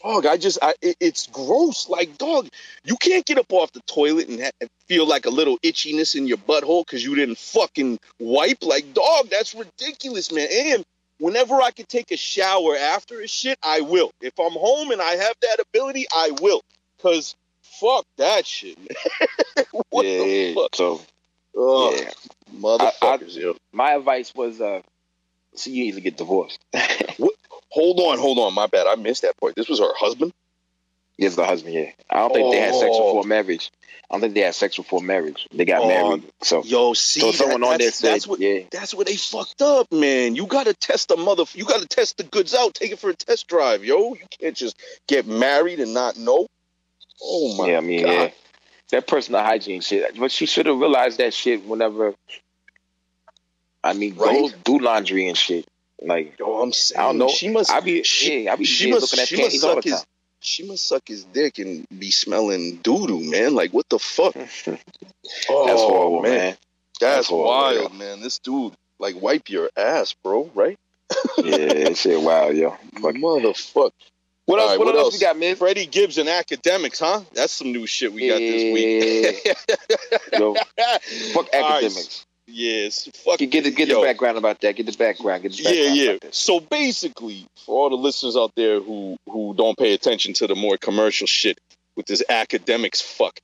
Dog. I just, I, it, it's gross. Like, dog, you can't get up off the toilet and, ha- and feel like a little itchiness in your butthole because you didn't fucking wipe. Like, dog, that's ridiculous, man. And whenever I can take a shower after a shit, I will. If I'm home and I have that ability, I will. Cause fuck that shit, man. what yeah, the fuck? So Ugh, yeah. motherfuckers, yo. my advice was uh so you need to get divorced. Hold on, hold on. My bad. I missed that part. This was her husband. Yes, the husband, yeah. I don't think they had sex Oh. before marriage. I don't think they had sex before marriage. They got Oh, married. So, Yo, see, so that- someone on there that's- said, that's what yeah. That's where they fucked up, man. You gotta test the mother. You gotta test the goods out. Take it for a test drive, yo. You can't just get married and not know. Oh my yeah, I mean, god. yeah. That personal hygiene shit. But she should have realized that shit whenever I mean Right. go do laundry and shit. Like Yo, I'm saying. I don't know. She must. I be she, yeah, I be she yeah, must. looking at She must all the suck his. She must suck his dick and be smelling doo doo, man. Like what the fuck? That's Oh, horrible, man. That's, That's horrible, wild, man. This dude, like, wipe your ass, bro. Right? yeah, that shit wild, yo. Fuck. Motherfuck. What All else? right, what, what else, else? we got, man? Freddie Gibbs and Akademiks, huh? That's some new shit we got this week. Yo, fuck All right, Akademiks. Yes. Fuck. Get, get, the, get Yo. the background about that. Get the background. Get the Yeah, background yeah. that. So basically, for all the listeners out there who who don't pay attention to the more commercial shit with this Akademiks fuck,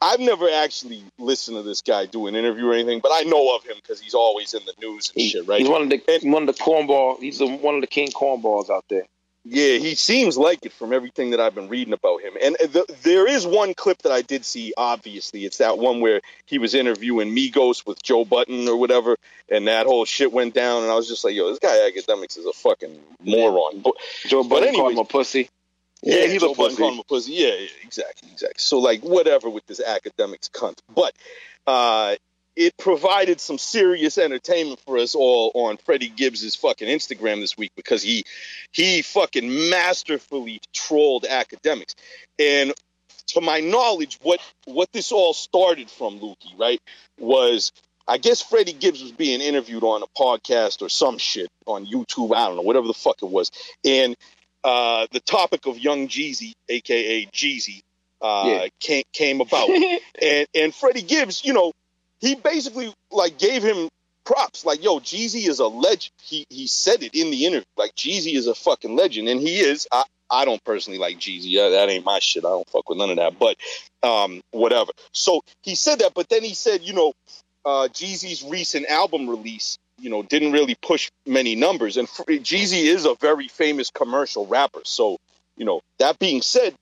I've never actually listened to this guy do an interview or anything, but I know of him because he's always in the news and He- shit, right? He's one of the one of the cornball. He's the, one of the king cornballs out there. Yeah, he seems like it from everything that I've been reading about him. And th- there is one clip that I did see, obviously. It's that one where he was interviewing Migos with Joe Budden or whatever, and that whole shit went down. And I was just like, yo, this guy Akademiks is a fucking moron. But Joe called anyways- him a pussy. yeah, he's Joe a Budden pussy. called him a pussy. Yeah, yeah, exactly, exactly. So, like, whatever with this Akademiks cunt. But uh, it provided some serious entertainment for us all on Freddie Gibbs's fucking Instagram this week because he he fucking masterfully trolled Akademiks. And to my knowledge, what what this all started from, Lukey, right, was I guess Freddie Gibbs was being interviewed on a podcast or some shit on YouTube. I don't know, whatever the fuck it was. And uh, the topic of Young Jeezy, aka Jeezy, uh, Yeah. came came about, and and Freddie Gibbs, you know, he basically like gave him props. Like, yo, Jeezy is a legend. He he said it in the interview. Like, Jeezy is a fucking legend, and he is. I I don't personally like Jeezy. That, ain't my shit. I don't fuck with none of that. But um, whatever. So he said that, but then he said, you know, uh, Jeezy's recent album release, you know, didn't really push many numbers, and Jeezy is a very famous commercial rapper. So, you know, that being said,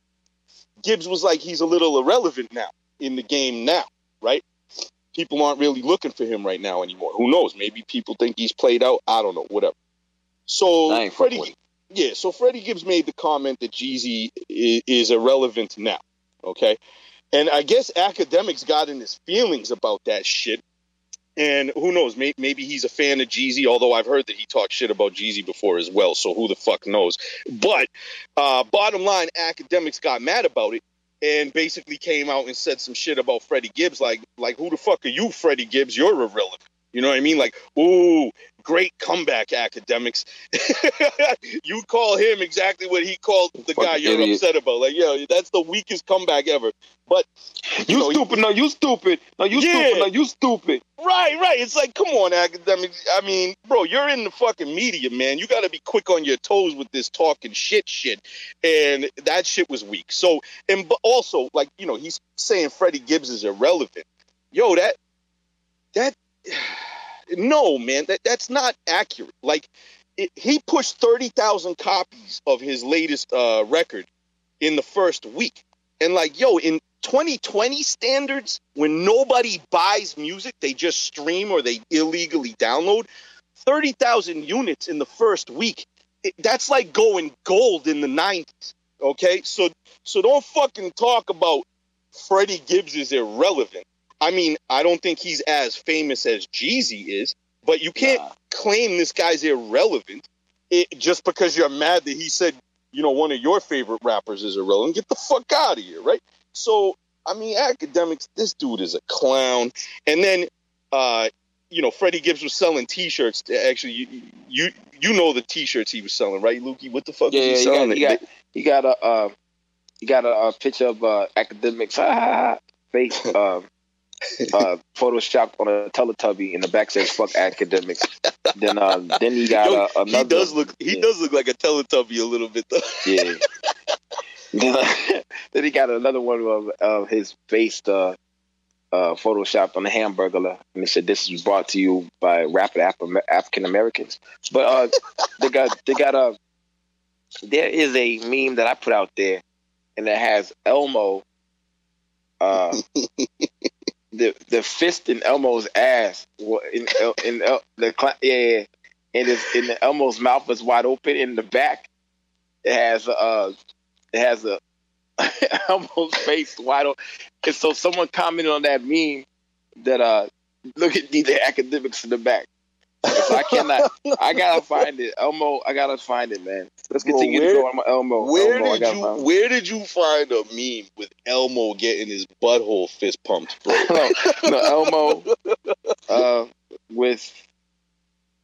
Gibbs was like he's a little irrelevant now in the game now, right? People aren't really looking for him right now anymore. Who knows? Maybe people think he's played out. I don't know. Whatever. So Freddie, yeah. So Freddie Gibbs made the comment that Jeezy is, is irrelevant now. Okay, and I guess Akademiks got in his feelings about that shit. And who knows? Maybe, maybe he's a fan of Jeezy, although I've heard that he talked shit about Jeezy before as well. So who the fuck knows? But uh, bottom line, Akademiks got mad about it and basically came out and said some shit about Freddie Gibbs, like like who the fuck are you, Freddie Gibbs? You're irrelevant. You know what I mean? Like, ooh, great comeback, Akademiks. you call him exactly what he called the guy you're idiot. upset about. Like, yo, that's the weakest comeback ever. But You know, he- stupid. No, you stupid. No, you Yeah. stupid. No, you stupid. Right, right. It's like, come on, academic. I mean, bro, you're in the fucking media, man. You got to be quick on your toes with this talking shit, shit. And that shit was weak. So, and but also, like, you know, he's saying Freddie Gibbs is irrelevant. Yo, that, that, no, man, that that's not accurate. Like, it, he pushed thirty thousand copies of his latest uh, record in the first week, and like, yo, in 2020 standards, when nobody buys music, they just stream or they illegally download. 30,000 units in the first week. It, that's like going gold in the 90s. Okay? So so don't fucking talk about Freddie Gibbs is irrelevant. I mean, I don't think he's as famous as Jeezy is, but you can't Nah. claim this guy's irrelevant it, just because you're mad that he said, you know, one of your favorite rappers is irrelevant. Get the fuck out of here, right? So, I mean, Akademiks, this dude is a clown. And then, uh, you know, Freddie Gibbs was selling T-shirts. Actually, you you you know the T-shirts he was selling, right, Lukey? What the fuck Yeah, was he yeah, selling? you got, you got, you got a, uh, you got a, uh picture of uh, Akademiks face, uh, uh, photoshopped on a Teletubby, and the back says "fuck Akademiks." then, uh, then he got Yo, uh, another. he does look he yeah. does look like a Teletubby a little bit though. Yeah. then he got another one of, of his face uh, uh, photoshopped on the hamburger, and it said, "This is brought to you by rapid Af- African Americans." But uh, they got they got a there is a meme that I put out there, and it has Elmo, uh, the the fist in Elmo's ass, in in the yeah, and his in the Elmo's mouth is wide open. In the back, it has uh, it has a Elmo's face wide open. And so someone commented on that meme that uh, look at these Akademiks in the back. I cannot. I gotta find it, Elmo. I gotta find it, man. Let's Bro, continue where- to go on my Elmo. Where Elmo, did you find where did you find a meme with Elmo getting his butthole fist pumped, bro? no, no, Elmo uh, with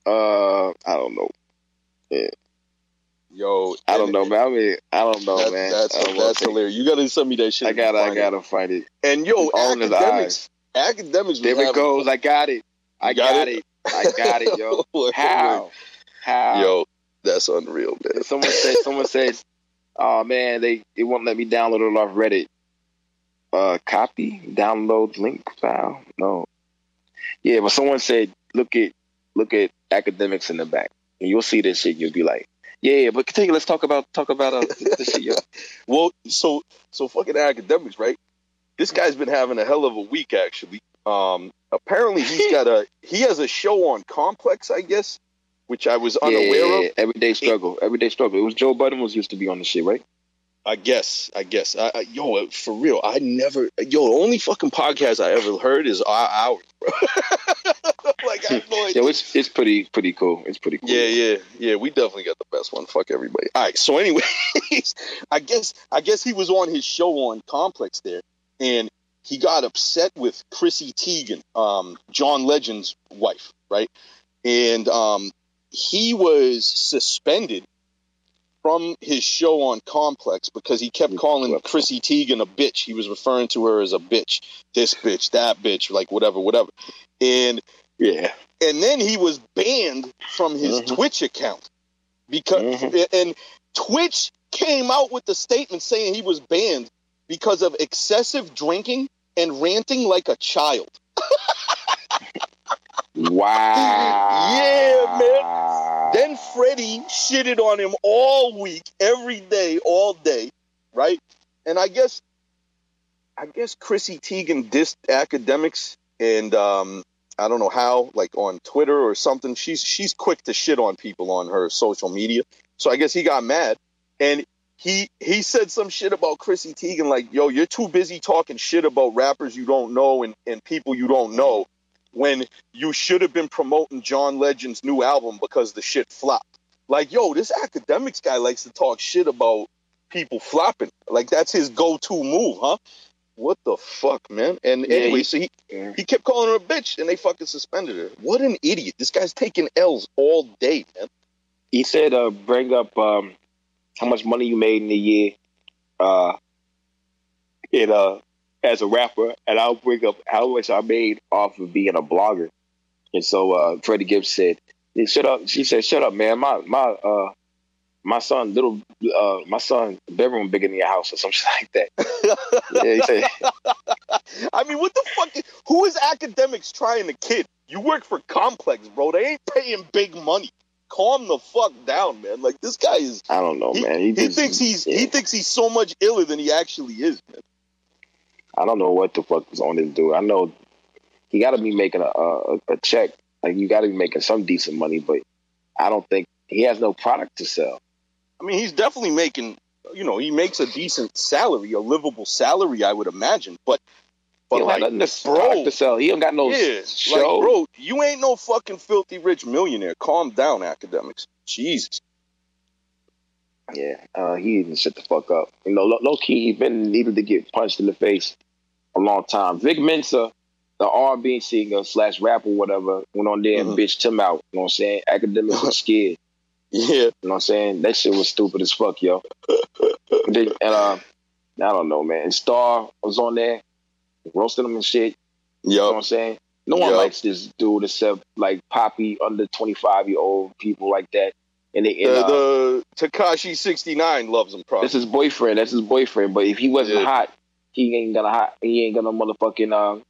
uh, I don't know. Yeah. Yo, I don't know, man. I mean, I don't know, That- man. That's that's know. hilarious. You gotta send me that shit. I gotta, I gotta find it. And yo, All Akademiks, Akademiks. There it goes. I got it. I got got, it? It? I got it, yo. How? How? Yo, that's unreal, man. Someone said. Someone said, "Oh man, they they won't let me download it off Reddit." Uh, copy, download link file. No. Yeah, but someone said, "Look at look at Akademiks in the back, and you'll see this shit. You'll be like." Yeah, but continue. Let's talk about talk about uh, this shit. Yo. Well, so so fucking Akademiks, right? This guy's been having a hell of a week, actually. Um, apparently he's got a he has a show on Complex, I guess, which I was unaware yeah, yeah. of. Everyday struggle. Everyday struggle. It was Joe Budden was used to be on the shit, right? I guess, I guess. I, I, yo, uh, for real, I never. Yo, the only fucking podcast I ever heard is our ours, bro. like I have no idea. Yeah, it's it's pretty pretty cool. It's pretty cool. Yeah, yeah, yeah. We definitely got the best one. Fuck everybody. All right. So, anyways, I guess I guess he was on his show on Complex there, and he got upset with Chrissy Teigen, um, John Legend's wife, right? And um, he was suspended from his show on Complex because he kept calling Chrissy Teigen a bitch. He was referring to her as a bitch, this bitch, that bitch, like whatever, whatever. And Yeah. and then he was banned from his Mhm. Twitch account because Mhm. and Twitch came out with the statement saying he was banned because of excessive drinking and ranting like a child. Wow. Yeah, man. Then Freddie shitted on him all week, every day, all day, right? And I guess, I guess Chrissy Teigen dissed Akademiks, and um, I don't know how, like on Twitter or something. She's she's quick to shit on people on her social media. So I guess he got mad, and he he said some shit about Chrissy Teigen, like, "Yo, you're too busy talking shit about rappers you don't know and and people you don't know." When you should have been promoting John Legend's new album because the shit flopped. Like, yo, this Akademiks guy likes to talk shit about people flopping. Like, that's his go-to move, huh? What the fuck, man? And Yeah, anyway, he- so he Yeah. he kept calling her a bitch, and they fucking suspended her. What an idiot! This guy's taking L's all day, man. He said, uh, bring up um, how much money you made in a year uh, in, uh, as a rapper, and I'll bring up how much I made off of being a blogger. And so uh, Freddie Gibbs said, "Yeah, "Shut up." She said, "Shut up, man. My my uh, my son, little uh, my son, bedroom bigger than your house or something like that." Yeah, he said, I mean, what the fuck? Is, who is Akademiks trying to kid? You work for Complex, bro. They ain't paying big money. Calm the fuck down, man. Like this guy is. "I don't know, He, man. he just- thinks he's yeah. he thinks he's so much iller than he actually is, man. I don't know what the fuck was on this dude. I know he got to be making a, a a check. Like you got to be making some decent money, but I don't think he has no product to sell. I mean, he's definitely making. You know, he makes a decent salary, a livable salary, I would imagine. But, He don't like, have nothing to, bro, to sell. He don't got no yeah, show. like, bro, you ain't no fucking filthy rich millionaire. Calm down, Akademiks. Jesus. Yeah, uh, he didn't shut the fuck up. You know, low, key, he been needed to get punched in the face a long time. Vic Mensa, the R&B singer slash rapper, whatever, went on there and Mhm. bitched him out. You know what I'm saying? Akademiks was scared. Yeah. You know what I'm saying? That shit was stupid as fuck, yo. and uh, I don't know, man. Star was on there roasting him and shit. You know what I'm saying? No one Yup. likes this dude except like poppy under 25 year old people like that. And, they, The, uh, the Tekashi sixty nine loves him probably. that's his boyfriend. That's his boyfriend. But if he wasn't Yeah. hot, he ain't gonna hot. He ain't gonna motherfucking uh,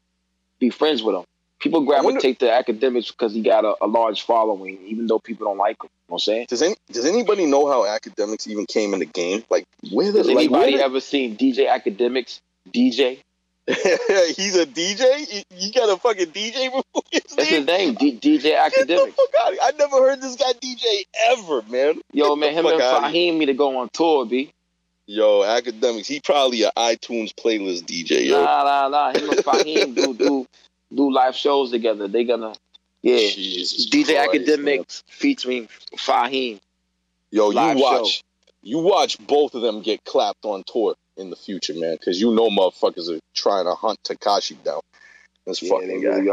be friends with him. People wonder- gravitate to Akademiks because he got a, a large following, even though people don't like him. You know what I'm saying? Does any does anybody know how Akademiks even came in the game? Like where the Has like, where anybody ever seen DJ Akademiks DJ? He's a DJ. You- got a fucking DJ before his That's his name? name, D- DJ Akademiks. fuck out! of here. I never heard this guy DJ ever, man. Yo, Get man, him and. Fahim need to go on tour, B. Yo, Akademiks. He probably a iTunes playlist DJ. Yo, Nah, nah, nah. Him and Fahim do do do live shows together. They gonna yeah. Jesus DJ Christ, Akademiks featuring Fahim. Yo, you watch. You watch both of them get clapped on tour in the future, man, because you know motherfuckers are trying to hunt Tekashi down. This Yeah, fucking guy. really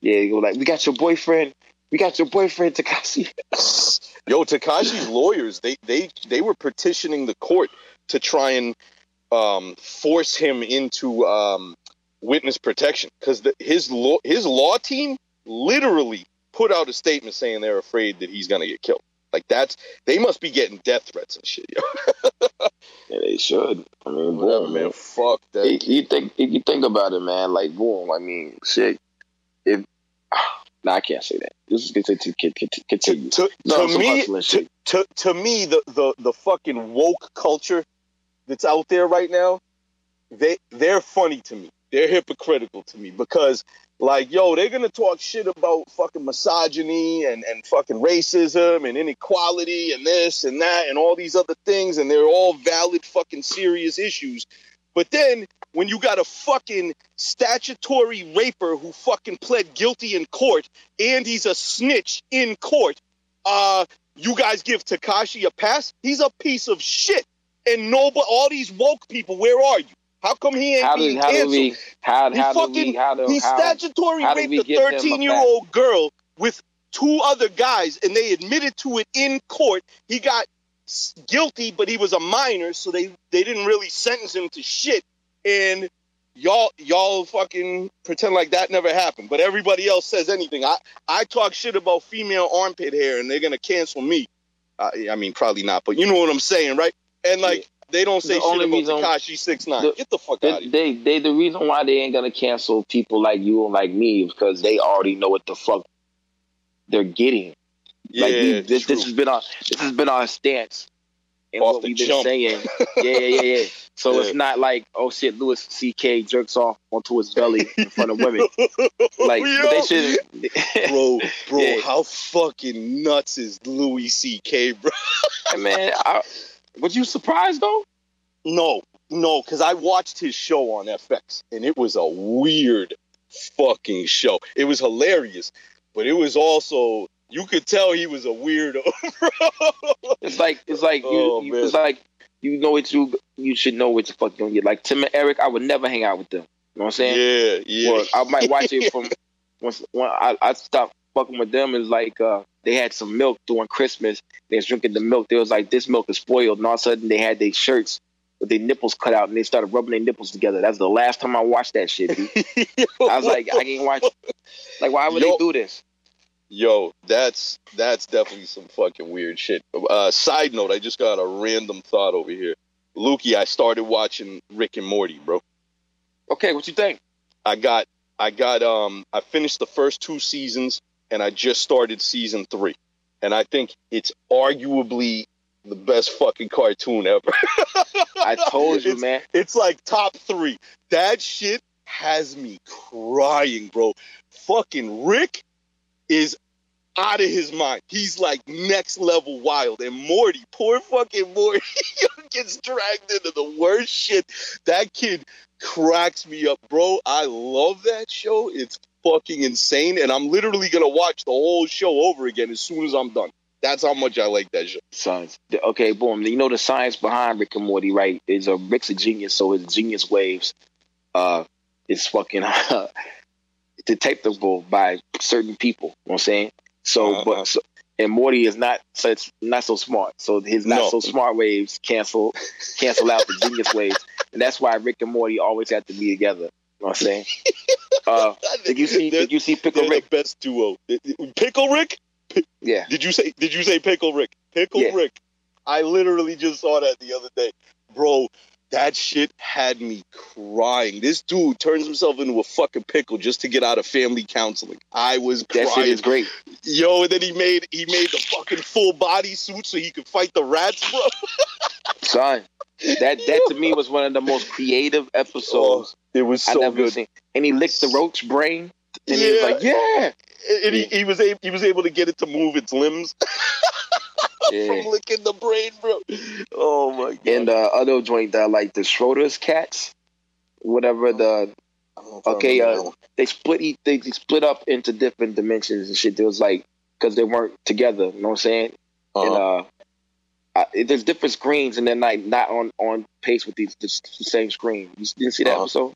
Yeah, they go like, we got your boyfriend. We got your boyfriend, Tekashi. Yo, Tekashi's lawyers, they they they were petitioning the court to try and um, force him into um, witness protection because his law his law team literally put out a statement saying they're afraid that he's gonna get killed. Like that's they must be getting death threats and shit. Yeah, they should. I mean, Whatever, boom, man. Fuck that. You, you think if you think about it, man, like boom. I mean, shit. If nah, I can't say that. This is continue. Continue. continue. to, No, to me, to, to, to me, the, the, the fucking woke culture that's out there right now, they they're funny to me. They're hypocritical to me because, like, yo, they're gonna talk shit about fucking misogyny and, and fucking racism and inequality and this and that and all these other things, and they're all valid fucking serious issues. But then when you got a fucking statutory raper who fucking pled guilty in court and he's a snitch in court, uh, you guys give Tekashi a pass? He's a piece of shit. And nobody, all these woke people, where are you? How come he ain't How do being how canceled? we how He do we how do he statutory how raped a give him a 13 year old girl with two other guys, and they admitted to it in court. He got guilty, but he was a minor, so they they didn't really sentence him to shit. And y'all y'all fucking pretend like that never happened. But everybody else says anything. I I talk shit about female armpit hair, and they're gonna cancel me. Uh, I mean, probably not, but you know what I'm saying, right? And like they don't say The only shit reason- about Tekashi six nine. the- Get the fuck out of here. They, they, they, the reason why they ain't gonna cancel people like you and like me is because they already know what the fuck they're getting. Yeah, like we, this, true. this has been our, this has been our stance and Off what we've been jump. saying. Yeah, yeah, yeah, yeah. So Yeah. it's not like, oh shit, Louis C.K. jerks off onto his belly in front of women. Like, they should. bro, bro, Yeah. how fucking nuts is Louis C.K., bro? man, I, was you surprised though? No, no, because I watched his show on FX, and it was a weird fucking show. It was hilarious, but it was also you could tell he was a weirdo. It's like it's like you, Oh, you it's like you know what you you should know what the fuck you're gonna get. Like Tim and Eric, I would never hang out with them. You know what I'm saying? Yeah, yeah. Well, I might watch it from once when I, I stopped fucking with them. Is like uh, they had some milk during Christmas. They was drinking the milk. They was like, this milk is spoiled. And all of a sudden, they had their shirts with their nipples cut out, and they started rubbing their nipples together. That's the last time I watched that shit. Dude. I was like, I can't watch. Like, why would Yo. they do this? Yo, that's that's definitely some fucking weird shit. Uh, side note, I just got a random thought over here. Lukey, I started watching Rick and Morty, bro. Okay, what you think? I got I got um I finished the first two seasons and I just started season three. And I think it's arguably the best fucking cartoon ever. I told you, It's- man. It's like top three. That shit has me crying, bro. Fucking Rick is out of his mind. He's like next level wild. And Morty, poor fucking Morty, gets dragged into the worst shit. That kid cracks me up, bro. I love that show. It's fucking insane. And I'm literally gonna watch the whole show over again as soon as I'm done. That's how much I like that show. Science. Okay, boom. You know the science behind Rick and Morty, right? Is a Rick's a genius, so his genius waves, uh, is fucking detectable by certain people. You know what I'm saying? So, Uh-huh. but so, and Morty is not such not so smart. So his not No. so smart waves cancel cancel out the genius waves, and that's why Rick and Morty always have to be together. You know what I'm saying? Uh, did you see? They're- Did you see Pickle They're Rick? the best duo. Pickle Rick? Yeah. Did you say did you say Pickle Rick? Pickle Yeah. Rick. I literally just saw that the other day. Bro, that shit had me crying. This dude turns himself into a fucking pickle just to get out of family counseling. I was That shit is great. Yo, and then he made he made the fucking full body suit so he could fight the rats, bro. Son, that that to me was one of the most creative episodes It was so good. seen. And he licked the roach brain, and he was like, "Yeah, And he, he was able he was able to get it to move its limbs yeah." from licking the brain, bro. Oh my god. And uh, other joint that like the Schroeder's cats, whatever the I don't know if I okay, uh, they split each, they they split up into different dimensions and shit. There was like because they weren't together. You know what I'm saying? And Uh-huh. uh, I, there's different screens, and they're like not on on pace with these the same screen. You didn't see that Uh-huh. episode?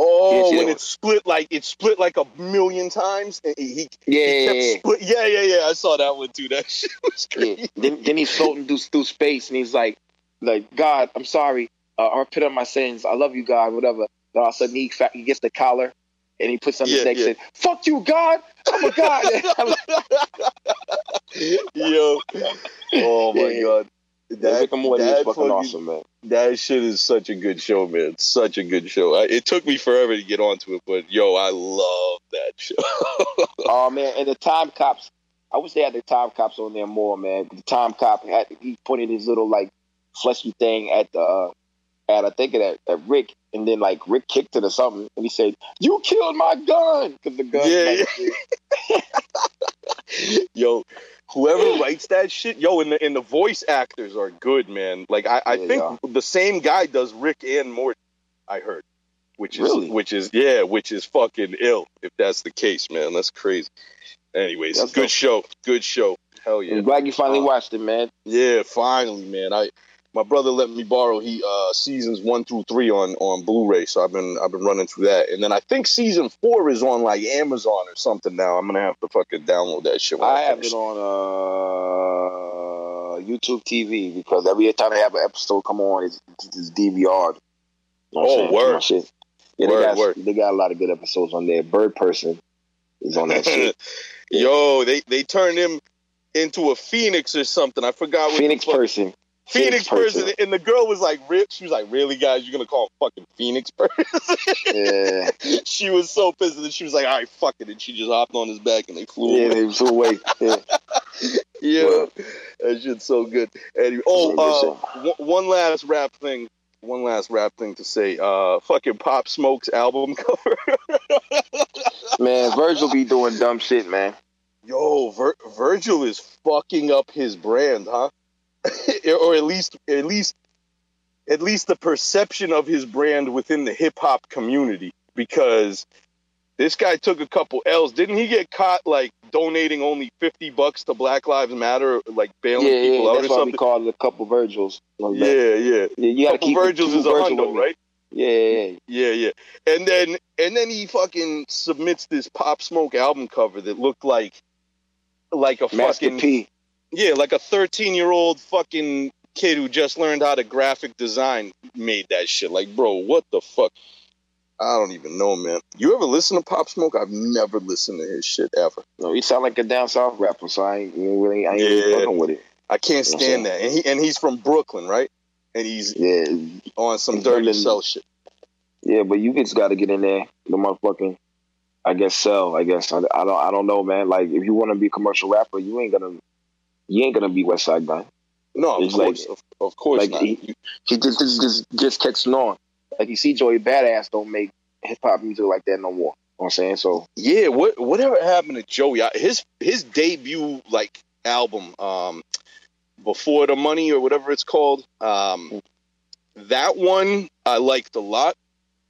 Oh, when yeah. it split like it split like a million times, and he, he Yeah, he yeah, kept yeah. split. Yeah, yeah, yeah. I saw that one too. That shit was Yeah. crazy. Then, then he's floating through, through space, and he's like, like God, I'm sorry. Uh, I repent of my sins. I love you, God. Whatever. Then all of a sudden, he, he gets the collar, and he puts on his Yeah, neck. yeah. and said, "Fuck you, God. I'm a God." Yo, oh my Yeah. god, that, that fucking fucking- awesome, man. That shit is such a good show, man. Such a good show. I, it took me forever to get onto it, but yo, I love that show. Oh man, and the time cops. I wish they had the time cops on there more, man. The time cop had he pointed his little like fleshy thing at the uh, at I think at, at Rick, and then like Rick kicked it or something, and he said, "You killed my gun," because the gun. Yeah, like, yo, whoever writes that shit, yo, and the and the voice actors are good, man. Like I, I Yeah, think the same guy does Rick and Morty. I heard, which is Really? which is yeah, which is fucking ill. If that's the case, man, that's crazy. Anyways, That's good dope. show, good show. Hell yeah. I'm glad you finally Uh, watched it, man. Yeah, finally, man. I my brother let me borrow he uh seasons one through three on on Blu-ray, so I've been I've been running through that, and then I think season four is on like Amazon or something now. I'm gonna have to fucking download that shit. I, I have it on. uh YouTube TV because every time they have an episode come on, it's, it's DVR. You know oh, word. Shit. Yeah, word, they got word. they got a lot of good episodes on there. Bird Person is on that shit. Yo, they they turned him into a phoenix or something. I forgot what Phoenix Person. Phoenix, person. person. and the girl was like, "Rip." She was like, "Really, guys? You're gonna call him fucking Phoenix person?" yeah. She was so pissed, and she was like, "All right, fuck it," and she just hopped on his back, and they flew. Yeah, away. they flew away. Yeah, yeah, well, that shit's so good. Anyway, oh, uh, one last rap thing. One last rap thing to say. Uh, fucking Pop Smoke's album cover. man, Virgil be doing dumb shit, man. Yo, Vir- Virgil is fucking up his brand, huh? or at least at least at least the perception of his brand within the hip hop community because this guy took a couple L's. Didn't he get caught like donating only fifty bucks to Black Lives Matter, like bailing yeah, people yeah, out that's or why something? We called it a couple Virgils. Like yeah, yeah, yeah. You gotta couple keep Virgils is a hundo, right? Yeah, yeah, yeah, yeah. And then and then he fucking submits this Pop Smoke album cover that looked like like a Master fucking P. Yeah, like a 13 year old fucking kid who just learned how to graphic design made that shit. Like, bro, what the fuck? I don't even know, man. You ever listen to Pop Smoke? I've never listened to his shit ever. No, he sound like a down south rapper, so I ain't really, I ain't Yeah. really fucking with it. I can't You know what I'm stand that. And he and he's from Brooklyn, right? And he's Yeah, on some dirty cell shit. yeah, but you just got to get in there, the motherfucking. I guess sell. I guess I, I don't. I don't know, man. Like if you want to be a commercial rapper, you ain't gonna. You ain't gonna be Westside Gunn. No, of It's like- course, of, of course like not. he, he just just just just catching on. Like you see, Joey Badass don't make hip hop music like that no more. You know what I'm saying? So Yeah, what whatever happened to Joey? His his debut like album, um, before the money or whatever it's called. Um, that one I liked a lot.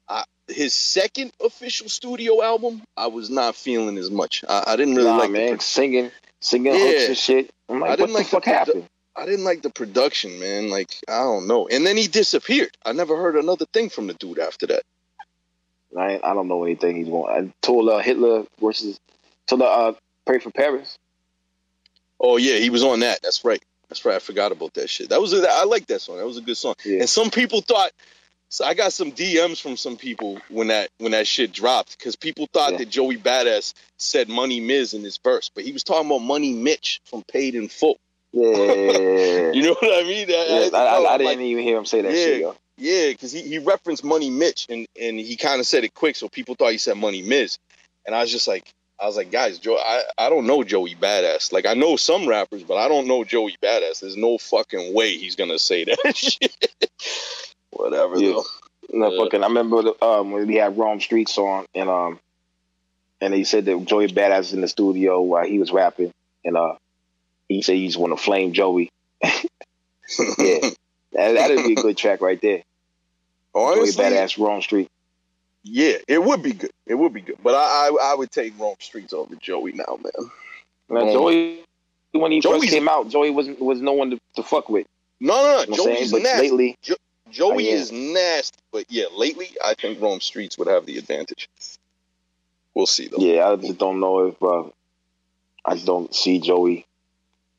I, his second official studio album, I was not feeling as much. I, I didn't really nah, like. man, The, singing singing Yeah. hooks and shit. I'm like, I didn't the like the fuck produ- happened? I didn't like the production, man. Like I don't know. And then he disappeared. I never heard another thing from the dude after that. I I don't know anything he's going. I told uh, Hitler versus to the uh, Pray for Paris. Oh yeah, he was on that. That's right. That's right. I forgot about that shit. That was a, I like that song. That was a good song. Yeah. And some people thought. So I got some DMs from some people when that when that shit dropped because people thought Yeah. that Joey Badass said Money Miz in his verse, but he was talking about Money Mitch from Paid in Full. Yeah, You know what I mean? yeah. I, I, I didn't like, even hear him say that Yeah. shit. Yo. Yeah, because he, he referenced Money Mitch and, and he kind of said it quick, so people thought he said Money Miz. And I was just like, I was like, guys, Joe, I, I don't know Joey Badass. Like, I know some rappers, but I don't know Joey Badass. There's no fucking way he's gonna say that shit. Whatever, Yeah. though. No, Yeah. fucking. I remember the, um, when we had Rome Streetz on, and um, and he said that Joey Badass was in the studio while he was rapping, and uh, he said he just want to flame Joey. Yeah, that, that'd be a good track right there. Honestly, Joey Badass Rome Street. yeah, it would be good. It would be good. But I I, I would take Rome Streetz over Joey now, man. Now, Um, Joey, when he Joey's- first came out, Joey wasn't was no one to, to fuck with. No, no, You know what saying? Joey's But nasty. lately, Joey is nasty. But yeah, lately, I think Rome Streetz would have the advantage. We'll see, though. yeah, I just don't know if uh, I just don't see Joey.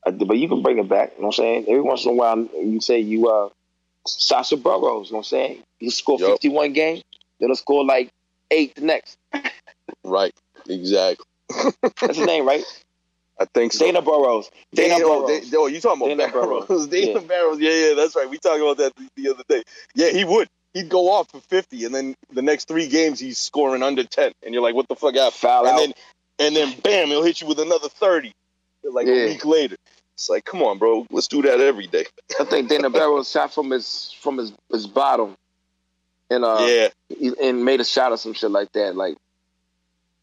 I, but you can bring it back. You know what I'm saying? Every once in a while, you say you uh Sasha Burrows. You know what I'm saying? You score Yup. 51 game, then score like eight the next. Right. Exactly. That's his name, right? I think so. Dana Burrows. Dana Dana, oh, Burrows. Da- oh, you talking about Dana Barros? Burrows. Dana Yeah. Barros. Yeah, yeah, that's right. We talked about that the, the other day. Yeah, he would. He'd go off for fifty, and then the next three games he's scoring under ten, and you're like, "What the fuck happened?" Foul and out. then, and then, bam, he'll hit you with another thirty, like Yeah. a week later. It's like, come on, bro, let's do that every day. I think Dana Barros shot from his from his, his bottom, and uh, yeah, he- and made a shot or some shit like that. Like,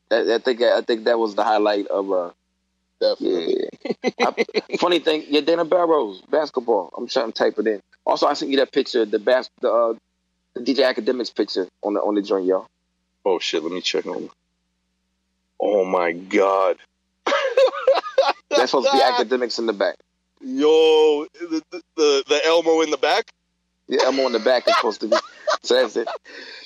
that, I think I think that was the highlight of uh. Definitely. Yeah. I- funny thing, yeah, Dana Barros basketball. I'm trying to type it in. Also, I sent you that picture, the bas- the, uh, the DJ Akademiks picture on the on the joint, y'all. Oh shit, let me check on. Oh my god. That's supposed to be Akademiks in the back. Yo, the, the the Elmo in the back, Yeah, I'm on the back. It's supposed to be. So that's it.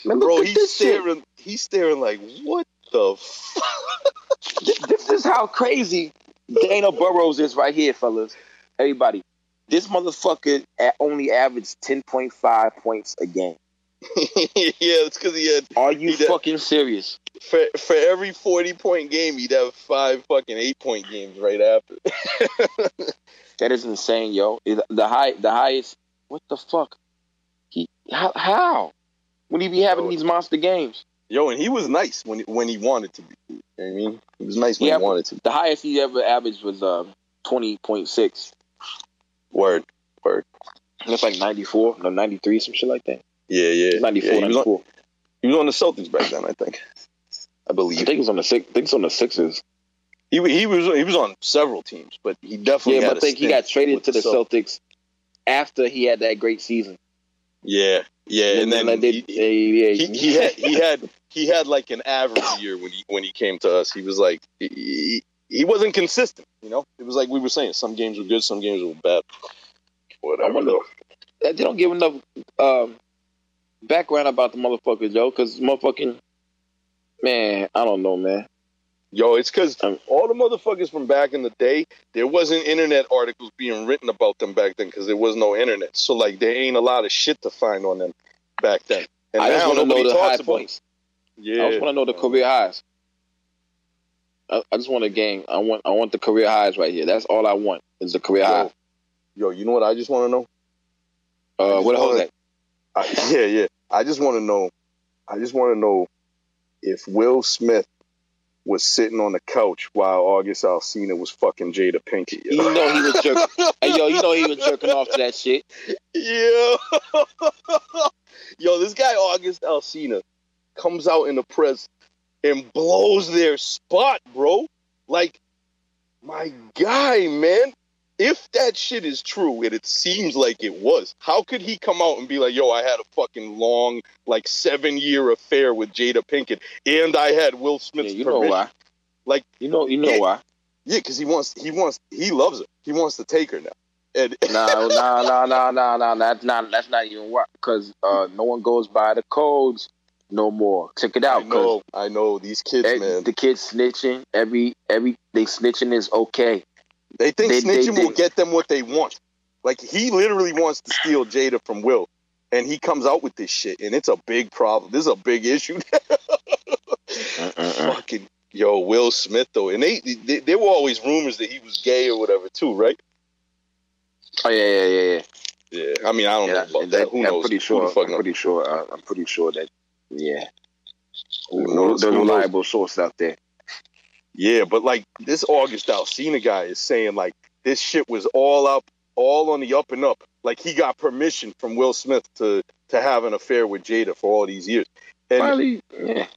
Man, bro. He's this shit. staring. He's staring like, what the fuck? This is how crazy Dana Burrows is right here, fellas. Everybody, This motherfucker only averaged ten point five points a game. yeah, it's because he had Are you fucking serious? for for every forty point game, he'd have five fucking eight point games right after. That is insane, yo. The high, the highest. What the fuck? He how? how? When he be having Yo. these monster games? Yo, and he was nice when when he wanted to be. You know what I mean? He was nice when Yeah, he wanted to. The highest he ever averaged was um twenty point six. Word, word. That's like ninety four, no ninety three, some shit like that. Yeah, yeah. Ninety four, Yeah, he, was on, he was on the Celtics back then, I think. I believe. I believe. he was on the six. I think it's on the Sixers. He he was he was on several teams, but he definitely Yeah, but I think he got traded to the Celt- Celtics after he had that great season. Yeah, yeah, and then like, they, he, they- he, yeah, he had he had he had like an average year when he when he came to us. He was like he, he, wasn't consistent. You know, it was like we were saying. Some games were good, some games were bad. I Whatever. wonder, they don't give enough um, background about the motherfuckers, yo, because motherfucking man, I don't know, man. Yo, it's because Um, all the motherfuckers from back in the day, there wasn't internet articles being written about them back then because there was no internet. So like, there ain't a lot of shit to find on them back then. And I just want to know the high points. Yeah, I just want to know the career highs. I, I just want a game. I want I want the career highs right here. That's all I want is the career high. yo, yo, you know what I just want to know? Uh, what the hell is that? I, yeah, yeah. I just want to know. I just want to know if Will Smith was sitting on the couch while August Alsina was fucking Jada Pinkett. You know he was jerking. hey, yo, you know he was jerking off to that shit. Yeah. Yo, this guy August Alsina comes out in the press and blows their spot, bro. Like, my guy, man. If that shit is true, and it seems like it was, how could he come out and be like, yo, I had a fucking long, like seven year affair with Jada Pinkett, and I had Will Yeah, Smith's you know why? Like- you know, you know Yeah. why? Yeah, because he wants, he wants, he loves her. He wants to take her now. And Nah, nah, nah, nah, nah, nah. That's not. That's not even why. Because uh, no one goes by the codes no more. Check it I out. 'cause know, I know these kids, e- man. the kids snitching. Every every they snitching is okay. They think They- snitching they- will get them what they want. Like he literally wants to steal Jada from Will, and he comes out with this shit, and it's a big problem. This is a big issue. Mm-mm-mm. Fucking yo, Will Smith though, and they, they there were always rumors that he was gay or whatever too, right? Oh yeah, yeah, yeah, yeah. Yeah, I mean I don't yeah know about that- that. Who I'm knows? pretty sure. I'm knows? pretty sure. Uh, I'm pretty sure that. Yeah. Who No, knows? there's reliable source out there. Yeah, but like this August Alsina guy is saying like this shit was all up, all on the up and up. Like he got permission from Will Smith to to have an affair with Jada for all these years. And Probably. Yeah.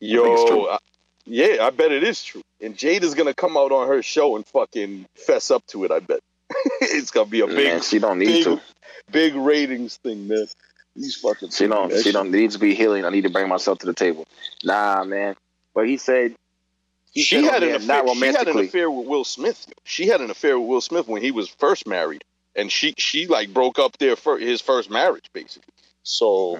Yo, it's. I- yeah, I bet it is true. And Jada's gonna come out on her show and fucking fess up to it. I bet it's gonna be a big, Man, she don't need big, to. big ratings thing, man. These fucking She don't. She don't need to be healing. I need to bring myself to the table. Nah, man. But he said. He She said had an affair. She had an affair with Will Smith. She had an affair with Will Smith when he was first married, and she she like broke up their fir- his first marriage basically. So,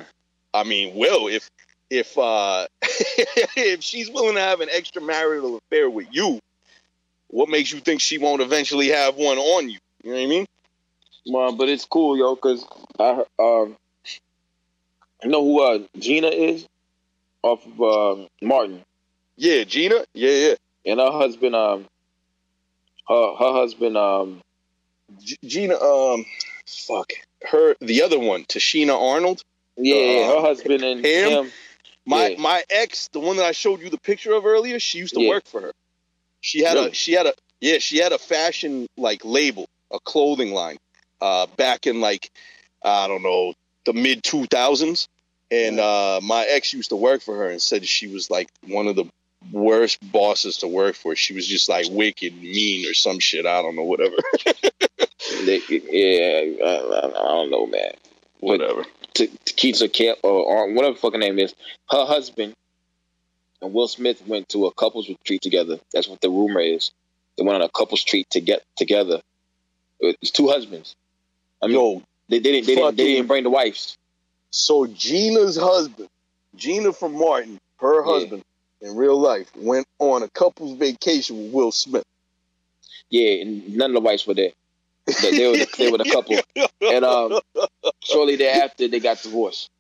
I mean, Will, if if uh if she's willing to have an extramarital affair with you, what makes you think she won't eventually have one on you? You know what I mean? Well, but it's cool, yo, because I um, you know who uh, Gina is off of um, Martin, Yeah, Gina. Yeah, yeah. and her husband, um, her her husband, um, G- Gina. Um, fuck her. The other one, Tichina Arnold. yeah, Uh, her husband and him? him. My Yeah. my ex, the one that I showed you the picture of earlier, she used to Yeah. work for her. She had Really? a she had a yeah, she had a fashion like label, a clothing line, uh, back in like I don't know the mid two thousands, and uh, my ex used to work for her and said she was like one of the worst bosses to work for. She was just like wicked, mean, or some shit. I don't know, whatever, yeah, I, don't know, man. whatever. to, to Keisha Camp or, or whatever the fucking name is, her husband and Will Smith went to a couples retreat together. That's what the rumor is. They went on a couples retreat to get together. It's two husbands. I mean, Yo, they, they didn't they didn't they didn't bring the wives. So Gina's husband, Gina from Martin, her husband in real life, went on a couple's vacation with Will Smith. Yeah, and none of the wives were there. They, they were the, they were the couple, and um, shortly thereafter they got divorced.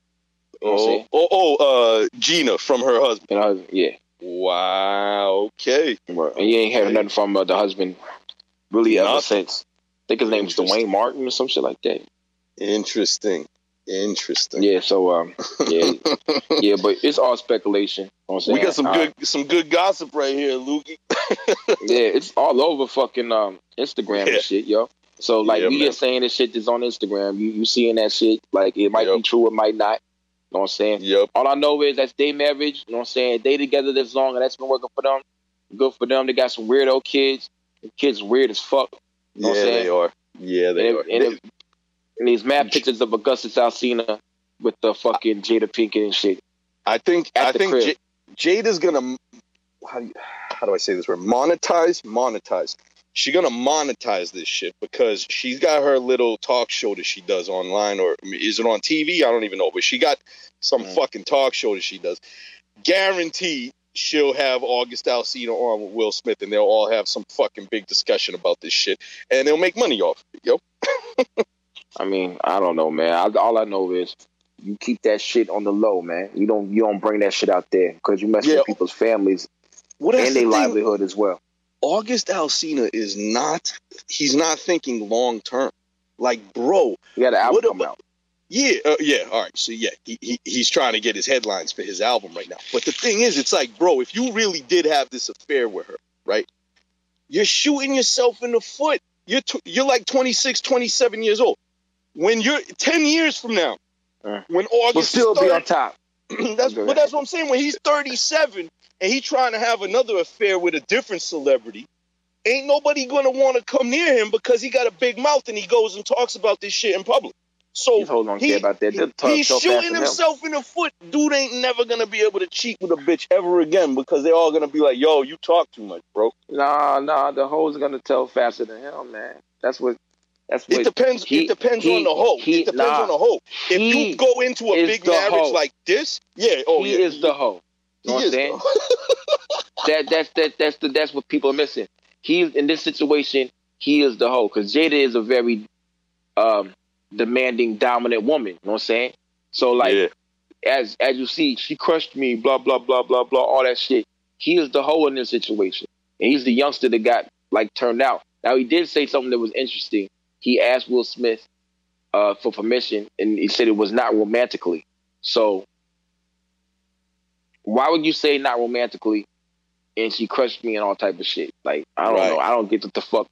You know Oh, oh, oh, uh, Gina from her husband. And I was, yeah, Wow. Okay. and you ain't heard nothing from uh, the husband really ever since. I think his name was Duane Martin or some shit like that. Interesting. Interesting. Yeah, so um, yeah, yeah, but it's all speculation. You know what I'm saying? We got some Uh, good some good gossip right here, Lukey. Yeah, it's all over fucking um Instagram Yeah. and shit, yo. So like Yeah, we man. just saying this shit that's on Instagram. You you seeing that shit? Like it might be true, it might not. You know what I'm saying? Yep. All I know is that's their marriage. You know what I'm saying? They together this long and that's been working for them. Good for them. They got some weirdo kids. The kids weird as fuck. You Know what Yeah, I'm saying? they are. Yeah, they And, are. it- and, it- and these mad pictures of Augustus Alsina with the fucking Jada Pinkett and shit. I think I think. J- Jada's gonna how do, you, how do I say this word? Monetize, monetize. She's gonna monetize this shit because she's got her little talk show that she does online, or is it on TV? I don't even know, but she got some Mm. fucking talk show that she does. Guaranteed, she'll have August Alsina on with Will Smith, and they'll all have some fucking big discussion about this shit, and they'll make money off it. Yo, I mean, I don't know, man. I, all I know is you keep that shit on the low, man. You don't you don't bring that shit out there because you mess Yeah. with people's families what and their livelihood as well. August Alsina is not. He's not thinking long term. Like, bro, You got an album What about- out. Yeah, uh, yeah. All right. So yeah, he, he he's trying to get his headlines for his album right now. But the thing is, it's like, bro, if you really did have this affair with her, right? You're shooting yourself in the foot. You're tw- you're like 26, 27 years old. When you're 10 years from now, Uh. when August still is be on top. that's but that's what I'm saying. When he's 37 and he's trying to have another affair with a different celebrity, ain't nobody gonna want to come near him because he got a big mouth and he goes and talks about this shit in public. So These hoes don't he- care about that. He's so shooting himself in the foot. Dude ain't never gonna be able to cheat with a bitch ever again because they're all gonna be like, "Yo, you talk too much, bro." Nah, nah, the hoes are gonna tell faster than him, man. That's what. That's what. It depends. he- it depends he- on the hoe. he- it depends nah. on the hoe. If you go into a big marriage hoe. like this, yeah, oh he yeah, is the hoe. he know what I'm is saying? that that's that that's the that's what people are missing. He in this situation, he is the hoe because Jada is a very um demanding, dominant woman. You know what I'm saying? So like yeah. as as you see, she crushed me, blah blah blah blah blah, all that shit. He is the hoe in this situation, and he's the youngster that got like turned out. Now he did say something that was interesting. He asked Will Smith uh, for permission, and he said it was not romantically. So why would you say not romantically? And she crushed me and all type of shit. Like I don't Right. know. I don't get what the fuck.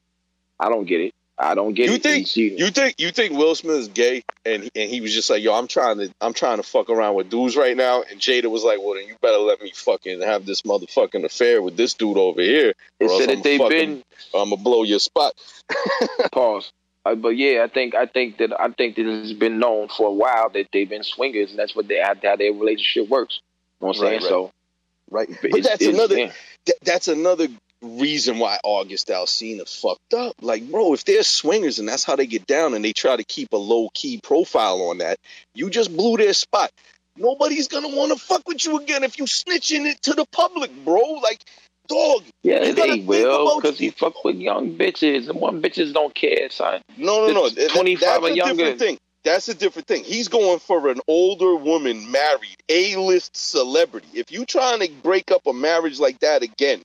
I don't get it. I don't get You it. think- she- You think you think Will Smith is gay, and he- and he was just like, "Yo, I'm trying to I'm trying to fuck around with dudes right now," and Jada was like, "Well, then you better let me fucking have this motherfucking affair with this dude over here, or else said I'm that they've fucking- been I'm gonna blow your spot." Pause. Uh, but yeah, I think I think that I think that it's been known for a while that they've been swingers, and that's what they how, their relationship works. You know what I'm Right, saying? right. So, Right, but but that's another yeah. th- that's another reason why August Alsina fucked up. Like, bro, if they're swingers and that's how they get down, and they try to keep a low key profile on that, you just blew their spot. Nobody's gonna want to fuck with you again if you snitching it to the public, bro. Like, dog. Yeah, You they will because he fuck with young bitches, and one bitches don't care, son. No, no, no. It's That- 25 that's or a younger. different thing. That's a different thing. He's going for an older woman, married, A-list celebrity. If you trying to break up a marriage like that again,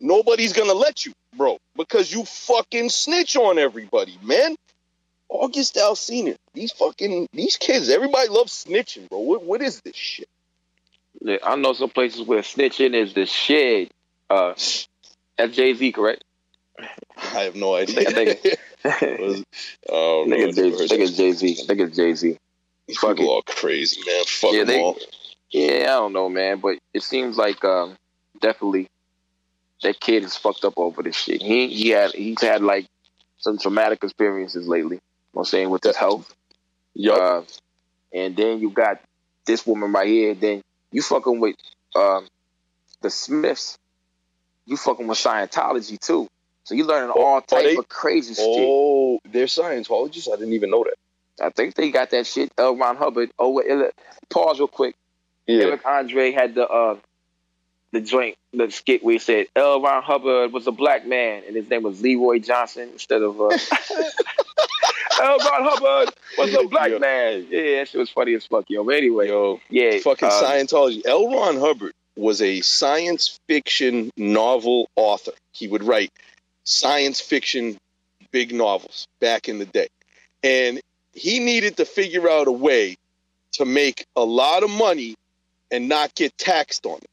nobody's gonna let you, bro, because you fucking snitch on everybody, man. August Alsina, these fucking these kids, everybody loves snitching, bro. What what is this shit? I know some places where snitching is the shit. Uh, that's Jay Z, correct? I have no idea. I think- oh, I think it's Jay- I think it's Jay Z. I think it's Jay Z. Fuck people it. are crazy, man. Fuck Yeah, them they- all. Yeah, I don't know, man, but it seems like um, definitely that kid is fucked up over this shit. He he had he's had like some traumatic experiences lately. You know what I'm saying with his health. Yup. Uh, and then you got this woman right here. Then you fucking with um, the Smiths. You fucking with Scientology too. So you learning Oh, all type they- of crazy shit. Oh, they're Scientologists? I didn't even know that. I think they got that shit. L. Ron Hubbard. Oh, uh, pause real quick. Yeah. Eric Andre had the uh, the joint, the skit where he said L. Ron Hubbard was a black man and his name was Leroy Johnson instead of uh, L. Ron Hubbard was a black Yeah. man. Yeah, that shit was funny as fuck, yo. But anyway, Yo, yeah, fucking uh, Scientology. L. Ron Hubbard was a science fiction novel author. He would write science fiction big novels back in the day. And he needed to figure out a way to make a lot of money and not get taxed on it.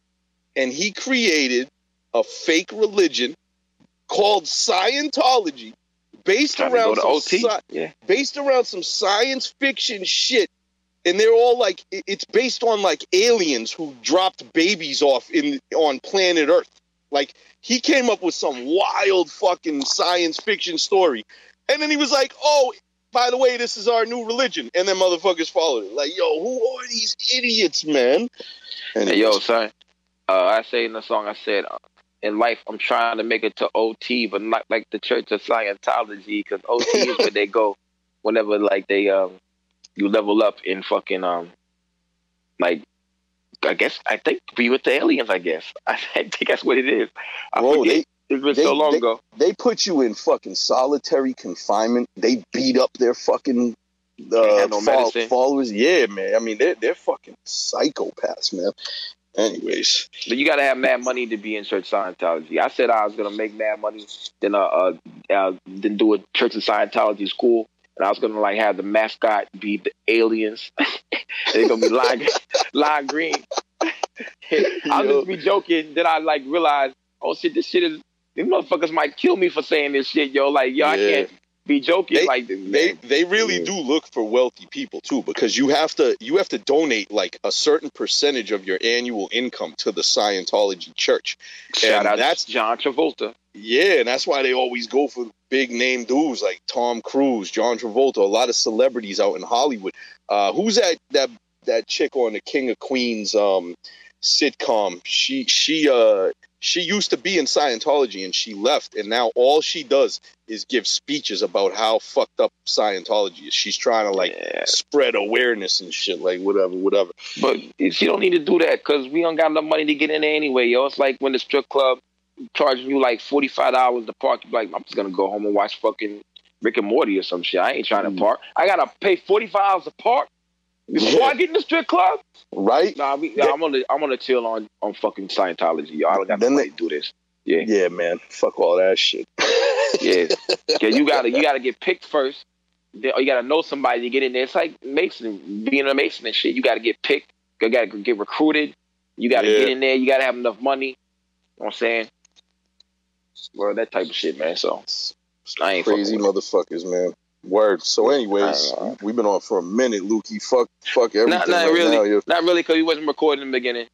And he created a fake religion called Scientology based Trying to go around some sci- yeah, based around some science fiction shit and they're all like it's based on like aliens who dropped babies off in on planet earth. Like he came up with some wild fucking science fiction story. And then he was like oh by the way this is our new religion. And then motherfuckers followed it. Like yo who are these idiots man? And Hey, yo, son. Uh, I say in the song, I said, uh, in life, I'm trying to make it to OT, but not like the Church of Scientology, because OT is where they go whenever, like, they um, you level up in fucking um, like, I guess I think be with the aliens. I guess I think that's what it is. I forget. It's been they- so long they- ago. they put you in fucking solitary confinement. They beat up their fucking uh, no fol- followers. Yeah, man. I mean, they're they're fucking psychopaths, man. Anyways, But you gotta have mad money to be in Church Scientology. I said I was gonna make mad money, then uh, uh, uh then do a Church of Scientology school, and I was gonna like have the mascot be the aliens. They're gonna be lime, lime green. I'll just be joking. Then I like realize, oh shit, this shit is. These motherfuckers might kill me for saying this shit, yo. Like, yo, I Yeah. can't be joking They- like this. they they really Yeah. do look for wealthy people too, because you have to you have to donate like a certain percentage of your annual income to the Scientology Church. Shout and out that's- John Travolta. Yeah, and that's why they always go for big name dudes like Tom Cruise, John Travolta, a lot of celebrities out in Hollywood. Uh, who's that that that chick on the King of Queens um, sitcom? She she uh she used to be in Scientology and she left, and now all she does is give speeches about how fucked up Scientology is. She's trying to like Yeah. spread awareness and shit, like whatever, whatever. But she don't need to do that because we don't got enough money to get in there anyway, yo. It's like when the strip club charging you like forty five dollars to park. You be like, I'm just gonna go home and watch fucking Rick and Morty or some shit. I ain't trying to hmm. park. I gotta pay forty five dollars to park before Yeah. I get in the strip club. Right? Nah, we, Yeah. I'm gonna I'm gonna chill on on fucking Scientology. Yo, I don't got Then no they- to do this. Yeah, Yeah, man. Fuck all that shit. yeah. yeah, you gotta you gotta get picked first. Then, or you gotta know somebody to get in there. It's like Mason being a Mason and shit. You gotta get picked. You gotta get recruited. You gotta Yeah. get in there. You gotta have enough money. You know what I'm saying? Well, that type of shit, man. So I ain't crazy motherfuckers, man. Word. So, anyways, we've been on for a minute, Lukey. Fuck, fuck everything. Not, not right really, now, yo. not really, because he wasn't recording in the beginning.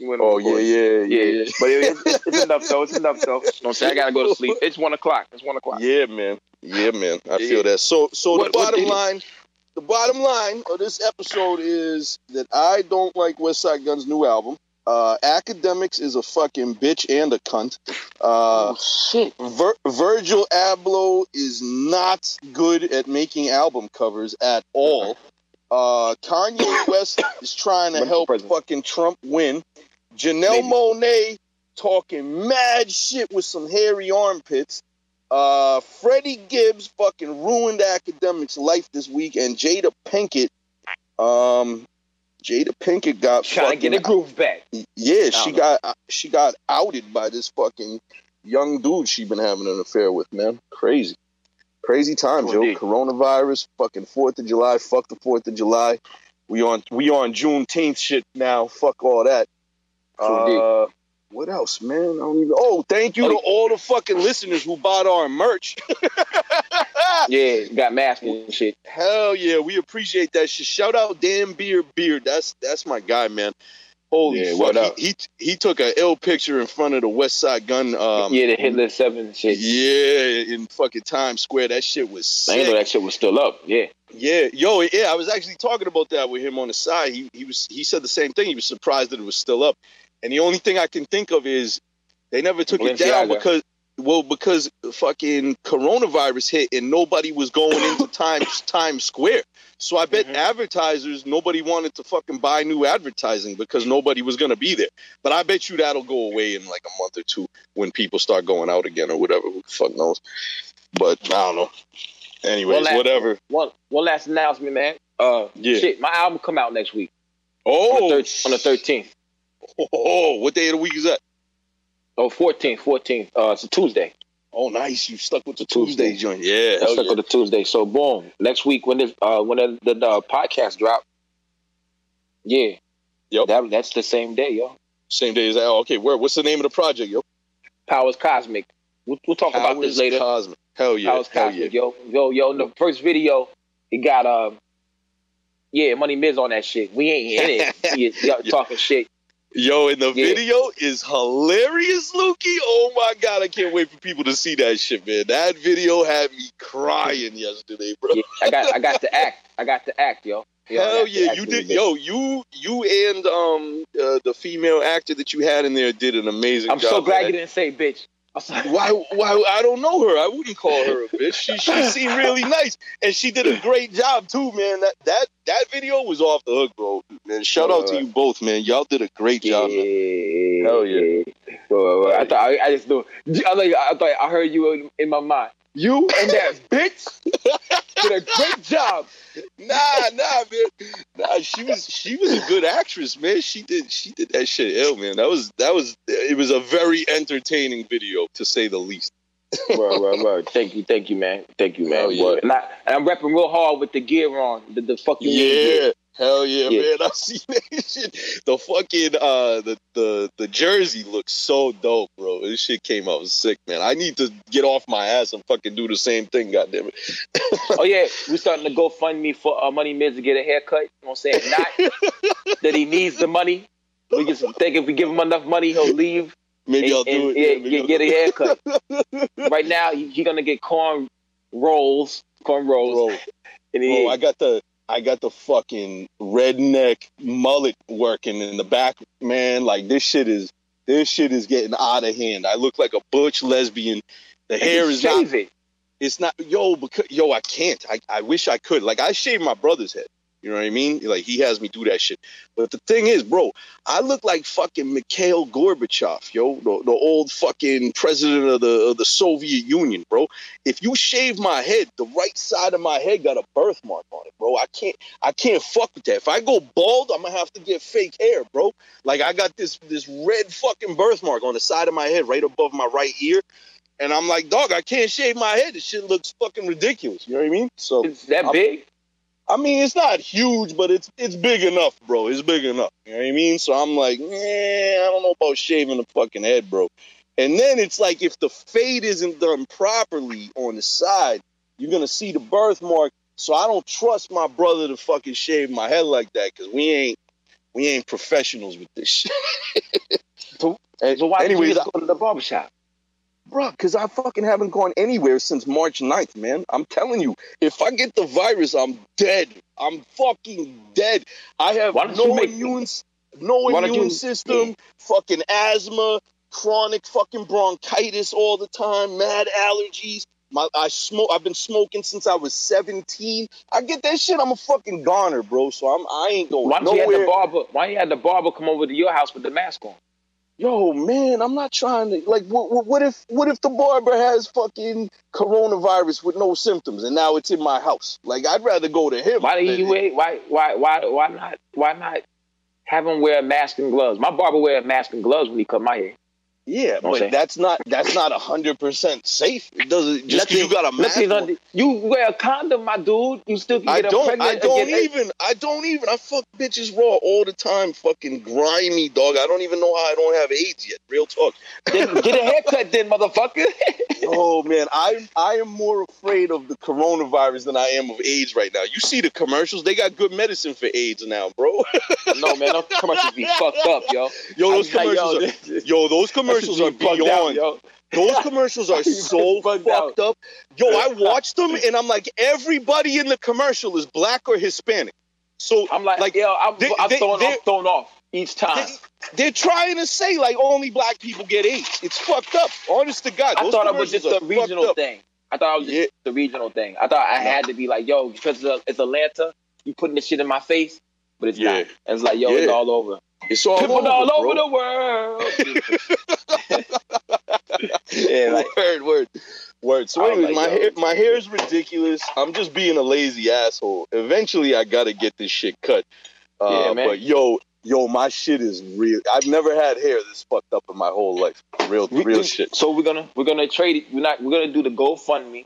Oh yeah, yeah, yeah, yeah, yeah. But it, it's, it's enough though. It's enough though. You know I'm saying? I gotta go to sleep. It's one o'clock. It's one o'clock. yeah, man. Yeah, man. I Yeah. feel that. So, so What- the bottom line, the bottom line of this episode is that I don't like Westside Gunn's new album. Uh, Akademiks is a fucking bitch and a cunt. Uh, oh shit! Vir- Virgil Abloh is not good at making album covers at all. Uh, Kanye West is trying to help president? fucking Trump win. Janelle Maybe. Monáe talking mad shit with some hairy armpits. Uh, Freddie Gibbs fucking ruined Akademiks' life this week, and Jada Pinkett, um, Jada Pinkett got Trying to get fucking a groove back. yeah, she don't got she got outed by this fucking young dude she been having an affair with, man. Crazy. Crazy times, yo. Coronavirus, fucking Fourth of July, fuck the Fourth of July. We on we on Juneteenth shit now. Fuck all that. Uh, what else, man? I don't even. Oh, thank you Oh, to all the fucking listeners who bought our merch. Yeah, got masks and shit. Hell yeah, we appreciate that shit. Shout out Dan Beard Beard. That's that's my guy, man. Holy Yeah, fuck. what up? He, he he took a ill picture in front of the Westside Gunn um yeah, the Hitler Seven shit. yeah, in fucking Times Square. That shit was I didn't know that shit was still up. Yeah. Yeah, yo, yeah, I was actually talking about that with him on the side. He he was he said the same thing. He was surprised that it was still up. And the only thing I can think of is they never took it down because well, because fucking coronavirus hit and nobody was going into Times Times Square. So I bet Mhm. advertisers nobody wanted to fucking buy new advertising because nobody was gonna be there. But I bet you that'll go away in like a month or two when people start going out again or whatever. Who the fuck knows? But I don't know. Anyways, Well, that- whatever. One one last announcement, man. Uh, Yeah. shit, my album come out next week Oh, on the, thir- on the 13th. Oh, what day of the week is that? Oh, 14th, 14th. Uh, it's a Tuesday. Oh, nice. You stuck with the Tuesday. Tuesday joint. Yeah. Hell look yeah. on the Tuesday. So boom, next week when the uh, when the, the, the podcast drop, yeah, Yep. that, that's the same day, yo. Same day as that. Oh, okay. Where? What's the name of the project, yo? Powers Cosmic. We'll, we'll talk about this Powers later. Cosmic. Hell yeah. Powers Hell Cosmic, yeah. yo, yo, yo. In the first video, it got um, yeah, Money Miz on that shit. We ain't in it. Yeah. talking shit. Yo, and the Yeah. video is hilarious, Lukey. Oh my god, I can't wait for people to see that shit, man. That video had me crying yesterday, bro. Yeah, I got I got to act. I got to act, yo. Yo, Hell yeah, you did. Yo, you you and um uh, the female actor that you had in there did an amazing I'm job. so glad man. you didn't say bitch. Why? Why? I don't know her. I wouldn't call her a bitch. She she seemed really nice, and she did a great job too, man. That that that video was off the hook, bro. Man, shout out to you both, man. Y'all did a great job. man. Hell yeah. Well, well, I thought I, I just knew. I like I thought I heard you in, in my mind. You and that bitch did a great job. Nah, nah, man. Nah, she was she was a good actress, man. She did she did that shit ill, man. That was that was it was a very entertaining video to say the least. Right, right, right. Thank you, thank you, man. Thank you, man. Hell yeah. And, I, and I'm repping real hard with the gear on. The, the fucking gear. Yeah. Hell yeah, Yeah. man! I see that shit. The fucking uh, the the the jersey looks so dope, bro. This shit came out sick, man. I need to get off my ass and fucking do the same thing. Goddamn it! Oh yeah, we starting to go fund me for uh, Money Miz to get a haircut. You know what I'm saying? Not that he needs the money. We just think if we give him enough money, he'll leave Maybe and, I'll do and, it. yeah, maybe get, get a haircut. right now, he, he gonna get corn rolls, corn rolls, bro. and he, Bro, I got the I got the fucking redneck mullet working in the back, man. Like this shit is this shit is getting out of hand. I look like a butch lesbian. The and hair is not it. it's not yo because yo I can't. I, I wish I could. Like I shaved my brother's head. You know what I mean? Like he has me do that shit. But the thing is, bro, I look like fucking Mikhail Gorbachev, yo, the, the old fucking president of the of the Soviet Union, bro. If you shave my head, the right side of my head got a birthmark on it, bro. I can't I can't fuck with that. If I go bald, I'm gonna have to get fake hair, bro. Like I got this this red fucking birthmark on the side of my head, right above my right ear. And I'm like, dog, I can't shave my head. This shit looks fucking ridiculous. You know what I mean? So It's that I'm- big. I mean, it's not huge, but it's it's big enough, bro. It's big enough. You know what I mean? So I'm like, man, I don't know about shaving the fucking head, bro. And then it's like if the fade isn't done properly on the side, you're gonna see the birthmark. So I don't trust my brother to fucking shave my head like that because we ain't we ain't professionals with this shit. So- So why anyways, did you just go to the barbershop? Bro, because I fucking haven't gone anywhere since March 9th, man. I'm telling you, if I get the virus, I'm dead. I'm fucking dead. I have Why you no make- immune, no immune you- system, fucking asthma, chronic fucking bronchitis all the time, mad allergies. My, I smoke. I've been smoking since I was 17. I get that shit. I'm a fucking goner, bro. So I'm. I ain't going Why don't you have nowhere. the barber? Why you had the barber come over to your house with the mask on? Yo, man, I'm not trying to like. What, what, if what if the barber has fucking coronavirus with no symptoms, and now it's in my house? Like, I'd rather go to him. Why do you wait? Why why why why not why not have him wear a mask and gloves? My barber wear a mask and gloves when he cut my hair. Yeah, but that's not that's not hundred percent safe. It doesn't just because you got a mask. On. you wear a condom, my dude. You still can I get don't. pregnant. I don't even. I don't even. I fuck bitches raw all the time. Fucking grimy dog. I don't even know how I don't have AIDS yet. Real talk. Then get a haircut, then, motherfucker. Oh man, I I am more afraid of the coronavirus than I am of AIDS right now. You see the commercials? They got good medicine for AIDS now, bro. no man, those commercials be fucked up, yo. Yo, those like, commercials. yo, are, yo, those commercials are shit bugged beyond. out. Those commercials are so fucked up. Yo, I watched them and I'm like, everybody in the commercial is black or Hispanic. So I'm like, Like, yo, I'm, they- I'm, they- thrown, I'm thrown off. each time. They, are trying to say like only black people get AIDS. It's fucked up. Honest to God. I thought it was just a regional thing. I thought it was just yeah. the regional thing. I thought I no. had to be like, yo, because it's Atlanta, you putting this shit in my face, but it's yeah. not. And it's like, yo, yeah. it's all over. It's all People over, all bro. over the world. yeah, like, word, word. Word. So anyways, like, my hair my hair is ridiculous. I'm just being a lazy asshole. Eventually I gotta get this shit cut. Uh, yeah, man. but yo, yo, my shit is real. I've never had hair this fucked up in my whole life. Real, we, real shit. So we're gonna we're gonna trade it. We're not we're gonna do the GoFundMe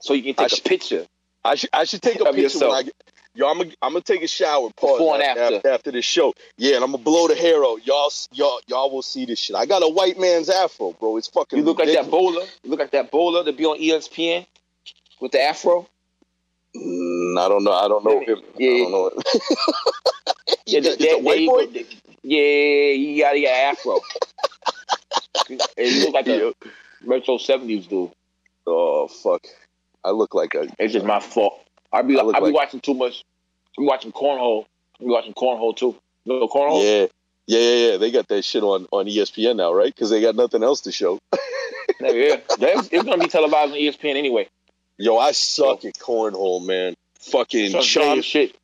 so you can take I a should, picture. I should I should take a picture yourself. when I get, Yo, I'm gonna I'm gonna take a shower. Pause Before and after. after after this show. Yeah, and I'm gonna blow the hair out. Y'all y'all y'all will see this shit. I got a white man's afro, bro. It's fucking. You look ridiculous. like that bowler. You look like that bowler to be on ESPN with the afro. Mm, I don't know. I don't know him. Yeah. I don't know. yeah, that, that, white boy. Yeah, he got a afro. and you look like a retro seventies dude. Oh fuck! I look like a. It's just my fault. I be I, I be watching too much. I'm watching cornhole. I be watching cornhole too. You know cornhole? Yeah. Yeah, yeah, yeah. They got that shit on, on ESPN now, right? Because they got nothing else to show. yeah, yeah. It's, gonna be televised on ESPN anyway. Yo, I suck so, at cornhole, man. Fucking Sean, shit.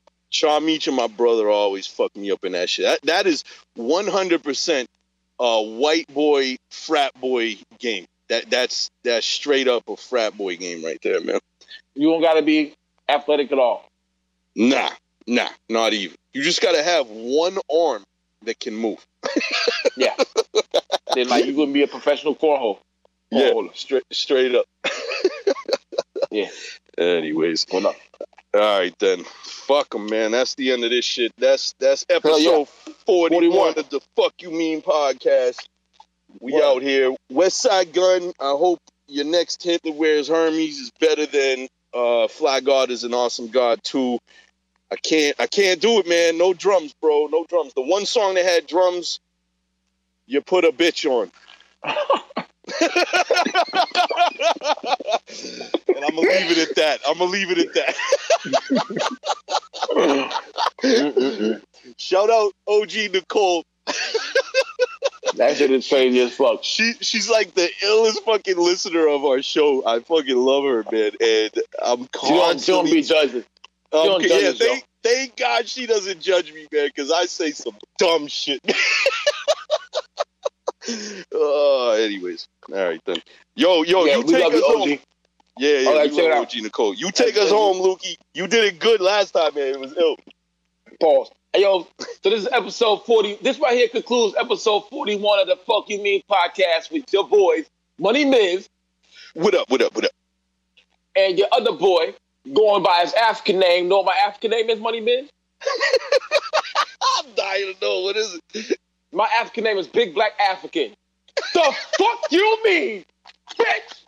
Meacham, my brother, always fucked me up in that shit. That, that is 100% a white boy, frat boy game. That That's that's straight up a frat boy game right there, man. You don't got to be athletic at all. Nah, nah, not even. You just got to have one arm that can move. yeah. Then like you gonna be a professional cornhole. Yeah, straight straight up. yeah. Anyways, hold up. All right then. Fuck them, man. That's the end of this shit. That's that's episode yeah. 41, 41 of the Fuck You Mean podcast. We out here. Westside Gunn. I hope your next hit Hitler wears Hermes is better than uh, Flygod is an awesome God too. I can't I can't do it, man. No drums, bro. No drums. The one song that had drums, you put a bitch on. and I'm gonna leave it at that. I'm gonna leave it at that. Shout out OG Nicole. That shit is crazy as fuck. She she's like the illest fucking listener of our show. I fucking love her, man, and I'm constantly. She don't, be judging. Um, don't judge yeah, thank, thank God she doesn't judge me, man, because I say some dumb shit. uh, anyways, all right then. Yo, yo, yeah, you take us home. Yeah, yeah, right, you love OG Nicole. You take us home, Lukey. You did it good last time, man. It was ill. Pause. Hey, yo, so this is episode 40. This right here concludes episode 41 of the Fuck You Mean podcast with your boys, Money Miz. What up, what up, what up? And your other boy, going by his African name. Know what my African name is, Money Miz? I'm dying to know. What is it? My African name is Big Black African. the fuck you mean, bitch?